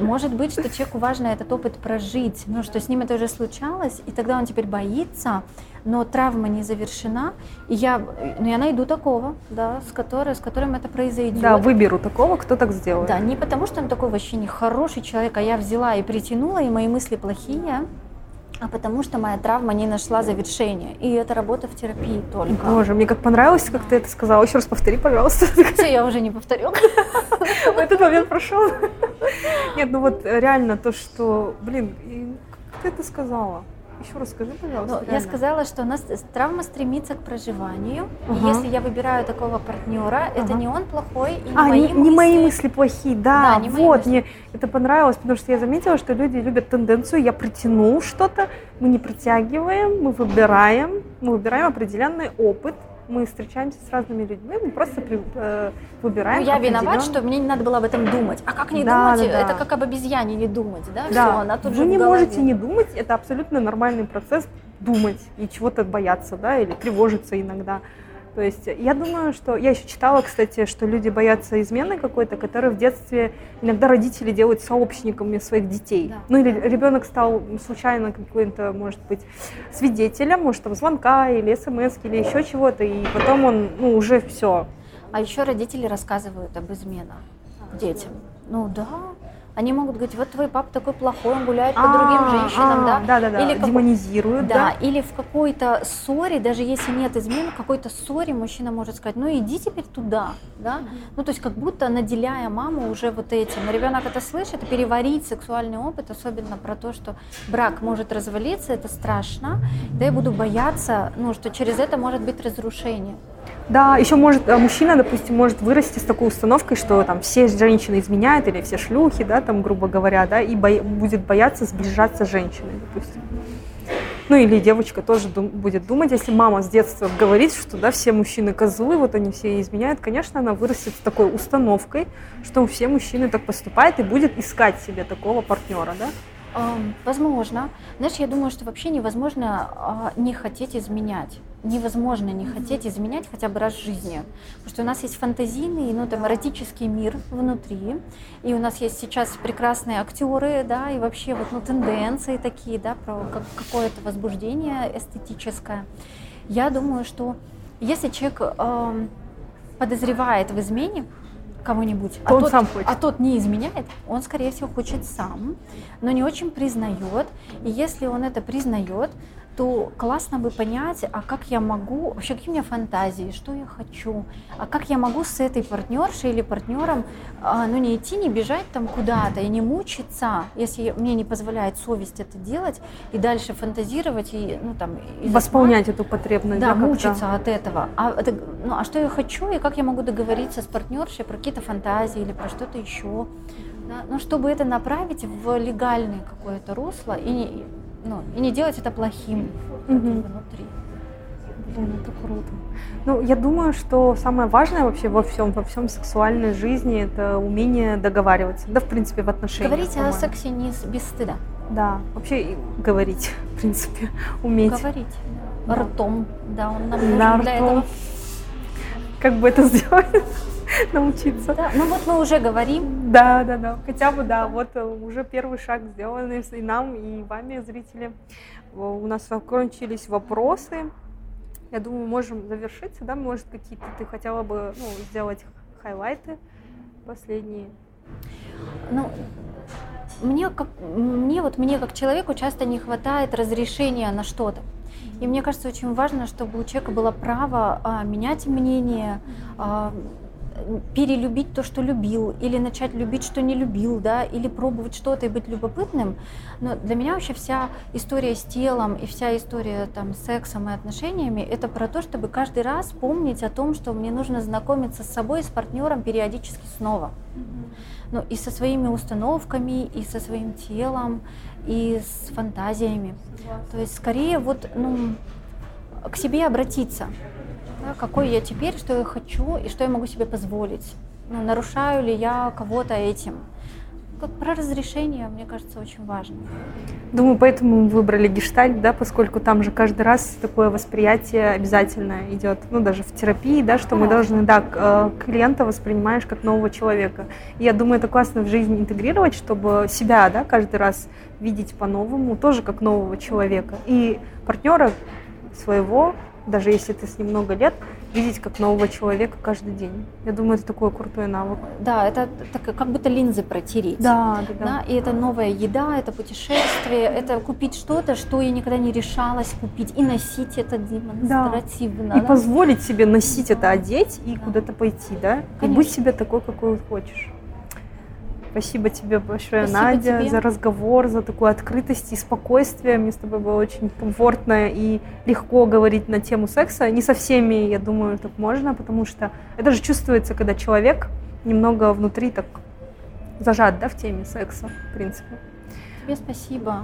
Может быть, что человеку важно этот опыт прожить, ну, что с ним это уже случалось, и тогда он теперь боится, но травма не завершена, и я, ну, я найду такого, да, с, которой, с которым это произойдет. Да, выберу такого, кто так сделает. Да, не потому что он такой вообще не хороший человек, а я взяла и притянула, и мои мысли плохие, а потому что моя травма не нашла завершения. И это работа в терапии только. Боже, мне как понравилось, как ты это сказала. Еще раз повтори, пожалуйста. Все, я уже не повторю. Этот момент прошел. Нет, ну вот реально то, что, блин, как ты это сказала? Еще расскажи, пожалуйста. Ну, я сказала, что у нас травма стремится к проживанию. Ага. Если я выбираю такого партнера, ага. это не он плохой и не а, мои не, мысли. не мои мысли плохие, да, да не вот, мне это понравилось, потому что я заметила, что люди любят тенденцию, я притянул что-то, мы не притягиваем, мы выбираем, мы выбираем определенный опыт, мы встречаемся с разными людьми, мы просто при, э, выбираем. Ну, я виноват, что мне не надо было об этом думать. А как не да, думать? Да, да. Это как об обезьяне не думать, да? да. Все, она тут Вы же не можете не думать, это абсолютно нормальный процесс думать и чего-то бояться, да, или тревожиться иногда. То есть я думаю, что... Я еще читала, кстати, что люди боятся измены какой-то, которую в детстве иногда родители делают сообщниками своих детей. Да. Ну или ребенок стал случайно каким-то, может быть, свидетелем, может, там, звонка или смс или еще чего-то, и потом он, ну, уже все. А еще родители рассказывают об изменах детям. Ну да, они могут говорить, вот твой папа такой плохой, он гуляет по другим а, женщинам, да? Да, да, да. Или демонизируют, да. Или в какой-то ссоре, даже если нет измен, в какой-то ссоре мужчина может сказать, ну иди теперь туда, да? Ну то есть как будто наделяя маму уже вот этим. Но ребенок это слышит, переварить сексуальный опыт, особенно про то, что брак может развалиться, это страшно. Да я буду бояться, ну что через это может быть разрушение. Да, еще может э, мужчина, допустим, может вырасти с такой установкой, что там все женщины изменяют или все шлюхи, да, там, грубо говоря, да, и бо- будет бояться сближаться с женщиной, допустим. Ну или девочка тоже дум- будет думать, если мама с детства говорит, что да, все мужчины козлы, вот они все изменяют, конечно, она вырастет с такой установкой, что все мужчины так поступают и будет искать себе такого партнера, да? Возможно. Знаешь, я думаю, что вообще невозможно а, не хотеть изменять. Невозможно не хотеть изменять хотя бы раз в жизни. Потому что у нас есть фантазийный, ну, там, эротический мир внутри. И у нас есть сейчас прекрасные актеры, да, и вообще вот, ну, тенденции такие, да, про какое-то возбуждение эстетическое. Я думаю, что если человек э, подозревает в измене, кого-нибудь, а, тот, сам хочет. а тот не изменяет, он, скорее всего, хочет сам, но не очень признает. И если он это признает, то классно бы понять, а как я могу, вообще какие у меня фантазии, что я хочу, а как я могу с этой партнершей или партнером, а, ну не идти, не бежать там куда-то и не мучиться, если мне не позволяет совесть это делать, и дальше фантазировать и, ну там... И Восполнять эту потребность. Да, да мучиться от этого. А, это, ну, а что я хочу, и как я могу договориться с партнершей про какие-то фантазии или про что-то еще. Да? Ну, чтобы это направить в легальное какое-то русло и не, ну, и не делать это плохим угу. внутри. Блин, это круто. Ну, я думаю, что самое важное вообще во всем, во всем сексуальной жизни это умение договариваться. Да, в принципе, в отношениях. Говорить о сексе не без стыда. Да, вообще говорить, в принципе, уметь. Говорить. Да. Ртом, да, он нам нужен да, для ртом. этого. Как бы это сделать? научиться. Да, ну вот мы уже говорим. Да, да, да. Хотя бы, да, вот э, уже первый шаг сделан и нам, и вами, зрители. У нас закончились вопросы. Я думаю, можем завершиться, да? Может, какие-то ты хотела бы ну, сделать хайлайты последние? Ну, мне как мне вот мне как человеку часто не хватает разрешения на что-то. И мне кажется, очень важно, чтобы у человека было право а, менять мнение, а, перелюбить то, что любил, или начать любить, что не любил, да, или пробовать что-то и быть любопытным. Но для меня вообще вся история с телом и вся история там, с сексом и отношениями это про то, чтобы каждый раз помнить о том, что мне нужно знакомиться с собой и с партнером периодически снова. Ну, и со своими установками, и со своим телом, и с фантазиями. То есть скорее вот ну, к себе обратиться да, какой я теперь, что я хочу и что я могу себе позволить. Ну, нарушаю ли я кого-то этим? Как про разрешение, мне кажется, очень важно. Думаю, поэтому мы выбрали гештальт, да, поскольку там же каждый раз такое восприятие обязательно идет, ну, даже в терапии, да, что мы должны, да, э, клиента воспринимаешь как нового человека. И я думаю, это классно в жизнь интегрировать, чтобы себя, да, каждый раз видеть по-новому, тоже как нового человека. И партнера своего даже если ты с ним много лет, видеть как нового человека каждый день. Я думаю, это такой крутой навык. Да, это так, как будто линзы протереть. Да, да, да. да. И это новая еда, это путешествие, это купить что-то, что я никогда не решалась купить, и носить это демонстративно. Да. И да? позволить себе носить это, одеть и да. куда-то пойти, да? Конечно. И быть себе такой, какой хочешь. Спасибо тебе большое, Спасибо Надя, тебе. за разговор, за такую открытость и спокойствие. Мне с тобой было очень комфортно и легко говорить на тему секса. Не со всеми, я думаю, так можно, потому что это же чувствуется, когда человек немного внутри так зажат, да, в теме секса, в принципе. Тебе спасибо.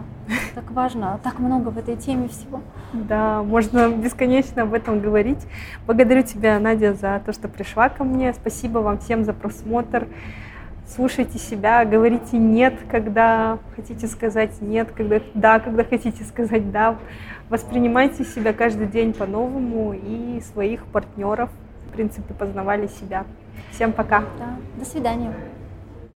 Так важно, так много в этой теме всего. Да, можно бесконечно об этом говорить. Благодарю тебя, Надя, за то, что пришла ко мне. Спасибо вам всем за просмотр. Слушайте себя, говорите нет, когда хотите сказать нет, когда да, когда хотите сказать да. Воспринимайте себя каждый день по-новому и своих партнеров, в принципе, познавали себя. Всем пока. Да. До свидания.